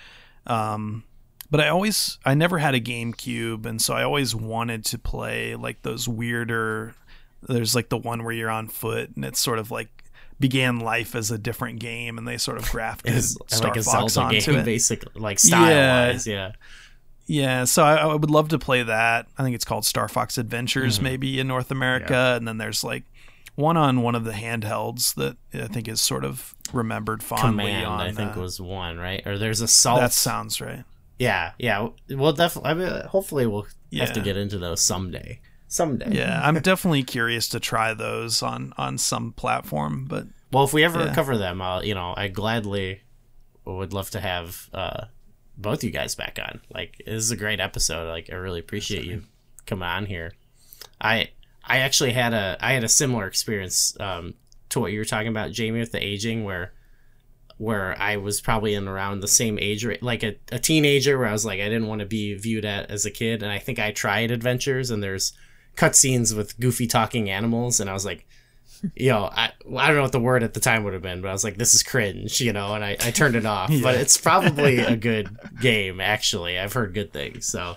um, but I always I never had a GameCube, and so I always wanted to play like those weirder. There's like the one where you're on foot, and it's sort of like began life as a different game, and they sort of grafted Star like Fox Zelda onto game, it. basically, like style Yeah. wise. Yeah. Yeah, so I, I would love to play that. I think it's called Star Fox Adventures, Mm-hmm. maybe in North America, and then there's like one on one of the handhelds that I think is sort of remembered fondly. Command, on, I think uh, was one, right? Or there's Assault. that sounds right. Yeah, yeah. We'll definitely. I mean, hopefully, we'll have to get into those someday. Someday. Yeah, I'm definitely curious to try those on on some platform, but Well, if we ever Yeah. cover them, I'll, you know, I gladly would love to have uh, both you guys back on. Like, this is a great episode. Like, I really appreciate you coming on here. I I actually had a I had a similar experience um, to what you were talking about, Jamie, with the aging, where where I was probably in around the same age, like a, a teenager, where I was like, I didn't want to be viewed at as a kid, and I think I tried adventures, and there's cutscenes with goofy talking animals, and I was like, you know, I, I don't know what the word at the time would have been, but I was like, this is cringe, you know, and I, I turned it off. But it's probably a good game, actually. I've heard good things. So,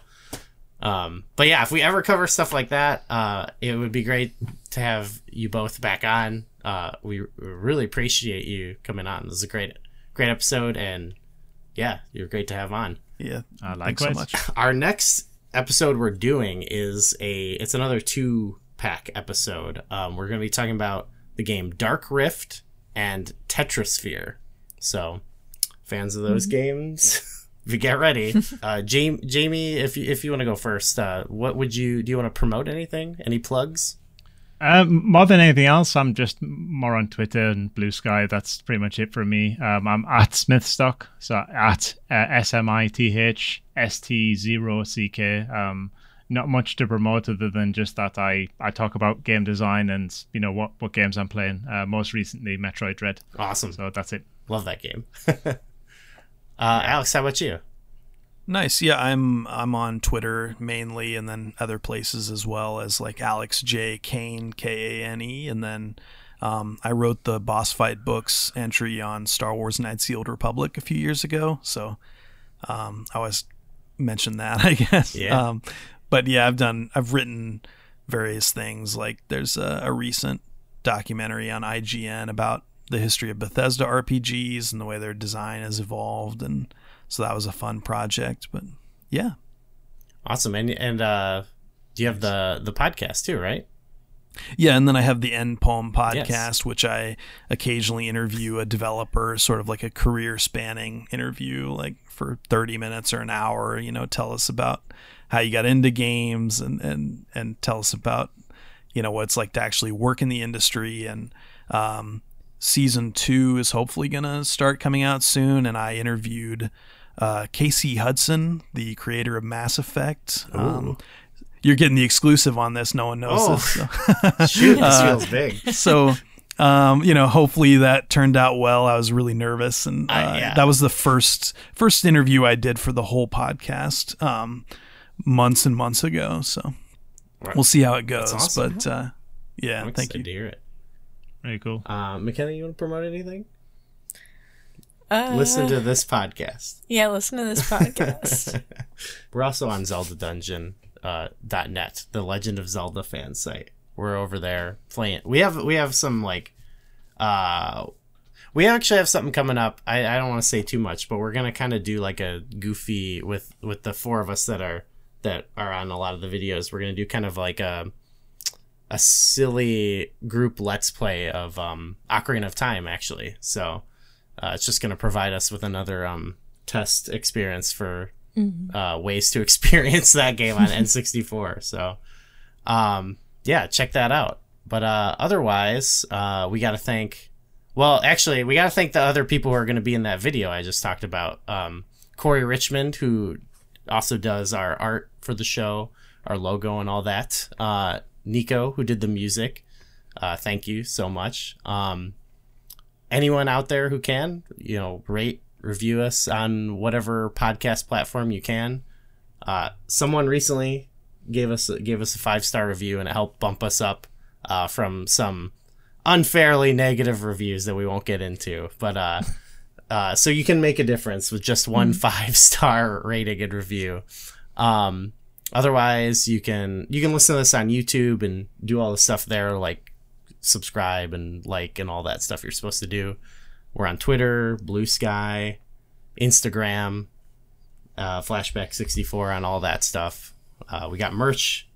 um, but yeah, if we ever cover stuff like that, uh, it would be great to have you both back on. Uh, we really appreciate you coming on. This is a great, great episode, and yeah, you're great to have on yeah, I like so much. our next episode we're doing is a it's another two pack episode. Um, we're going to be talking about the game dark rift and Tetrisphere so fans of those games if you get ready. Uh, jamie, jamie if you, if you want to go first uh, what would you do you want to promote anything? Any plugs Um, more than anything else, I'm just more on Twitter and Blue Sky. That's pretty much it for me. Um, I'm at Smithstock, so at uh, S M I T H S T zero C K. Um, not much to promote other than just that I, I talk about game design and you know what, what games I'm playing. Uh, most recently, Metroid Dread. awesome So that's it. love that game uh, alex how about you Nice. Yeah, I'm I'm on Twitter mainly, and then other places as well as like Alex J Kane K A N E, and then um, I wrote the boss fight books entry on Star Wars Knights of the Old Republic a few years ago, so um, I always mention that, I guess. Yeah. Um, but yeah, I've done I've written various things. Like there's a, a recent documentary on IGN about the history of Bethesda RPGs and the way their design has evolved, and so that was a fun project. But yeah, awesome and and uh, do you have the the podcast too right yeah, and then I have the End Poem podcast, Yes. which I occasionally interview a developer, sort of like a career spanning interview, like for 30 minutes or an hour, you know, tell us about how you got into games and, and, and tell us about, you know, what it's like to actually work in the industry. And um, season two is hopefully going to start coming out soon. And I interviewed uh, Casey Hudson, the creator of Mass Effect. Um, you're getting the exclusive on this. No one knows Oh. this. So. Shoot, this Uh, feels big. so um, you know hopefully that turned out well i was really nervous and uh, Uh, yeah. that was the first first interview i did for the whole podcast um, months and months ago so Right. we'll see how it goes awesome. but uh, yeah I'm thank you to hear it. Very cool. Uh, McKenna, you want to promote anything? Uh, Listen to this podcast. Yeah, listen to this podcast. We're also on Zelda Dungeon uh, .net, the Legend of Zelda fan site. We're over there playing. We have we have some like, uh, we actually have something coming up. I, I don't want to say too much, but we're gonna kind of do like a goofy with with the four of us that are that are on a lot of the videos. We're gonna do kind of like a a silly group let's play of um Ocarina of Time actually. So uh, it's just gonna provide us with another um test experience for uh, ways to experience that game on N64. So, um, yeah, check that out. But uh, otherwise, uh, we got to thank. Well, actually, we got to thank the other people who are going to be in that video I just talked about. Um, Corey Richmond, who also does our art for the show, our logo, and all that. Uh, Nico, who did the music. Uh, thank you so much. Um, anyone out there who can, you know, rate, review us on whatever podcast platform you can. Uh, someone recently gave us gave us a five star review, and it helped bump us up uh, from some unfairly negative reviews that we won't get into. But uh, uh, so you can make a difference with just one five star rating and review. Um, otherwise, you can you can listen to this on YouTube and do all the stuff there, like subscribe and like and all that stuff you're supposed to do. We're on Twitter, Blue Sky, Instagram, uh, Flashback 64 on all that stuff. Uh, we got merch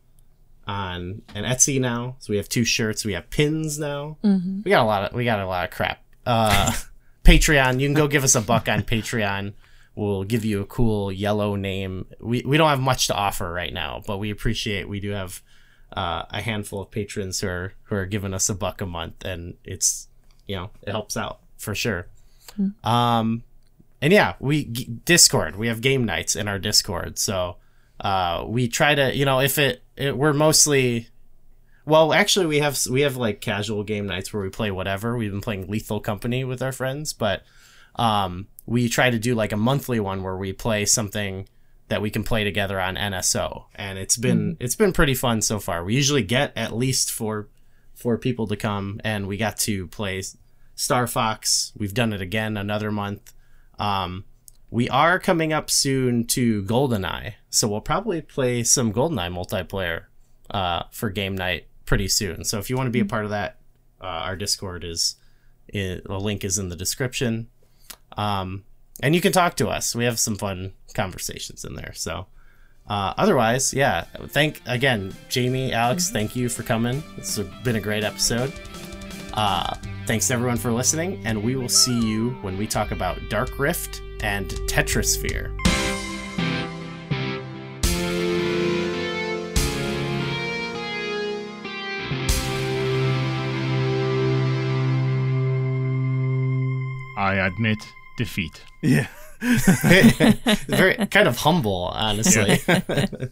on an Etsy now, so we have two shirts. We have pins now. We got a lot of we got a lot of crap. Uh, Patreon, you can go give us a buck on Patreon. We'll give you a cool yellow name. We we don't have much to offer right now, but we appreciate we do have uh, a handful of patrons who are who are giving us a buck a month, and it's you know it helps out for sure. Um, and yeah, we g- Discord. We have game nights in our Discord, so uh, we try to you know if it, it we're mostly well actually we have we have like casual game nights where we play whatever. We've been playing Lethal Company with our friends, but um, we try to do like a monthly one where we play something that we can play together on NSO, and it's been it's been pretty fun so far. We usually get at least four four people to come, and we got to play Star Fox. We've done it again another month. Um, we are coming up soon to GoldenEye, so we'll probably play some GoldenEye multiplayer uh, for game night pretty soon. So if you want to be a part of that, uh, our Discord is i the link is in the description, um, and you can talk to us. We have some fun conversations in there. So uh, otherwise, yeah, thank again, Jamie, Alex, thank you for coming. It's been a great episode. Uh, thanks everyone for listening, and we will see you when we talk about Dark Rift and Tetrisphere. I admit defeat. yeah Very kind of humble, honestly.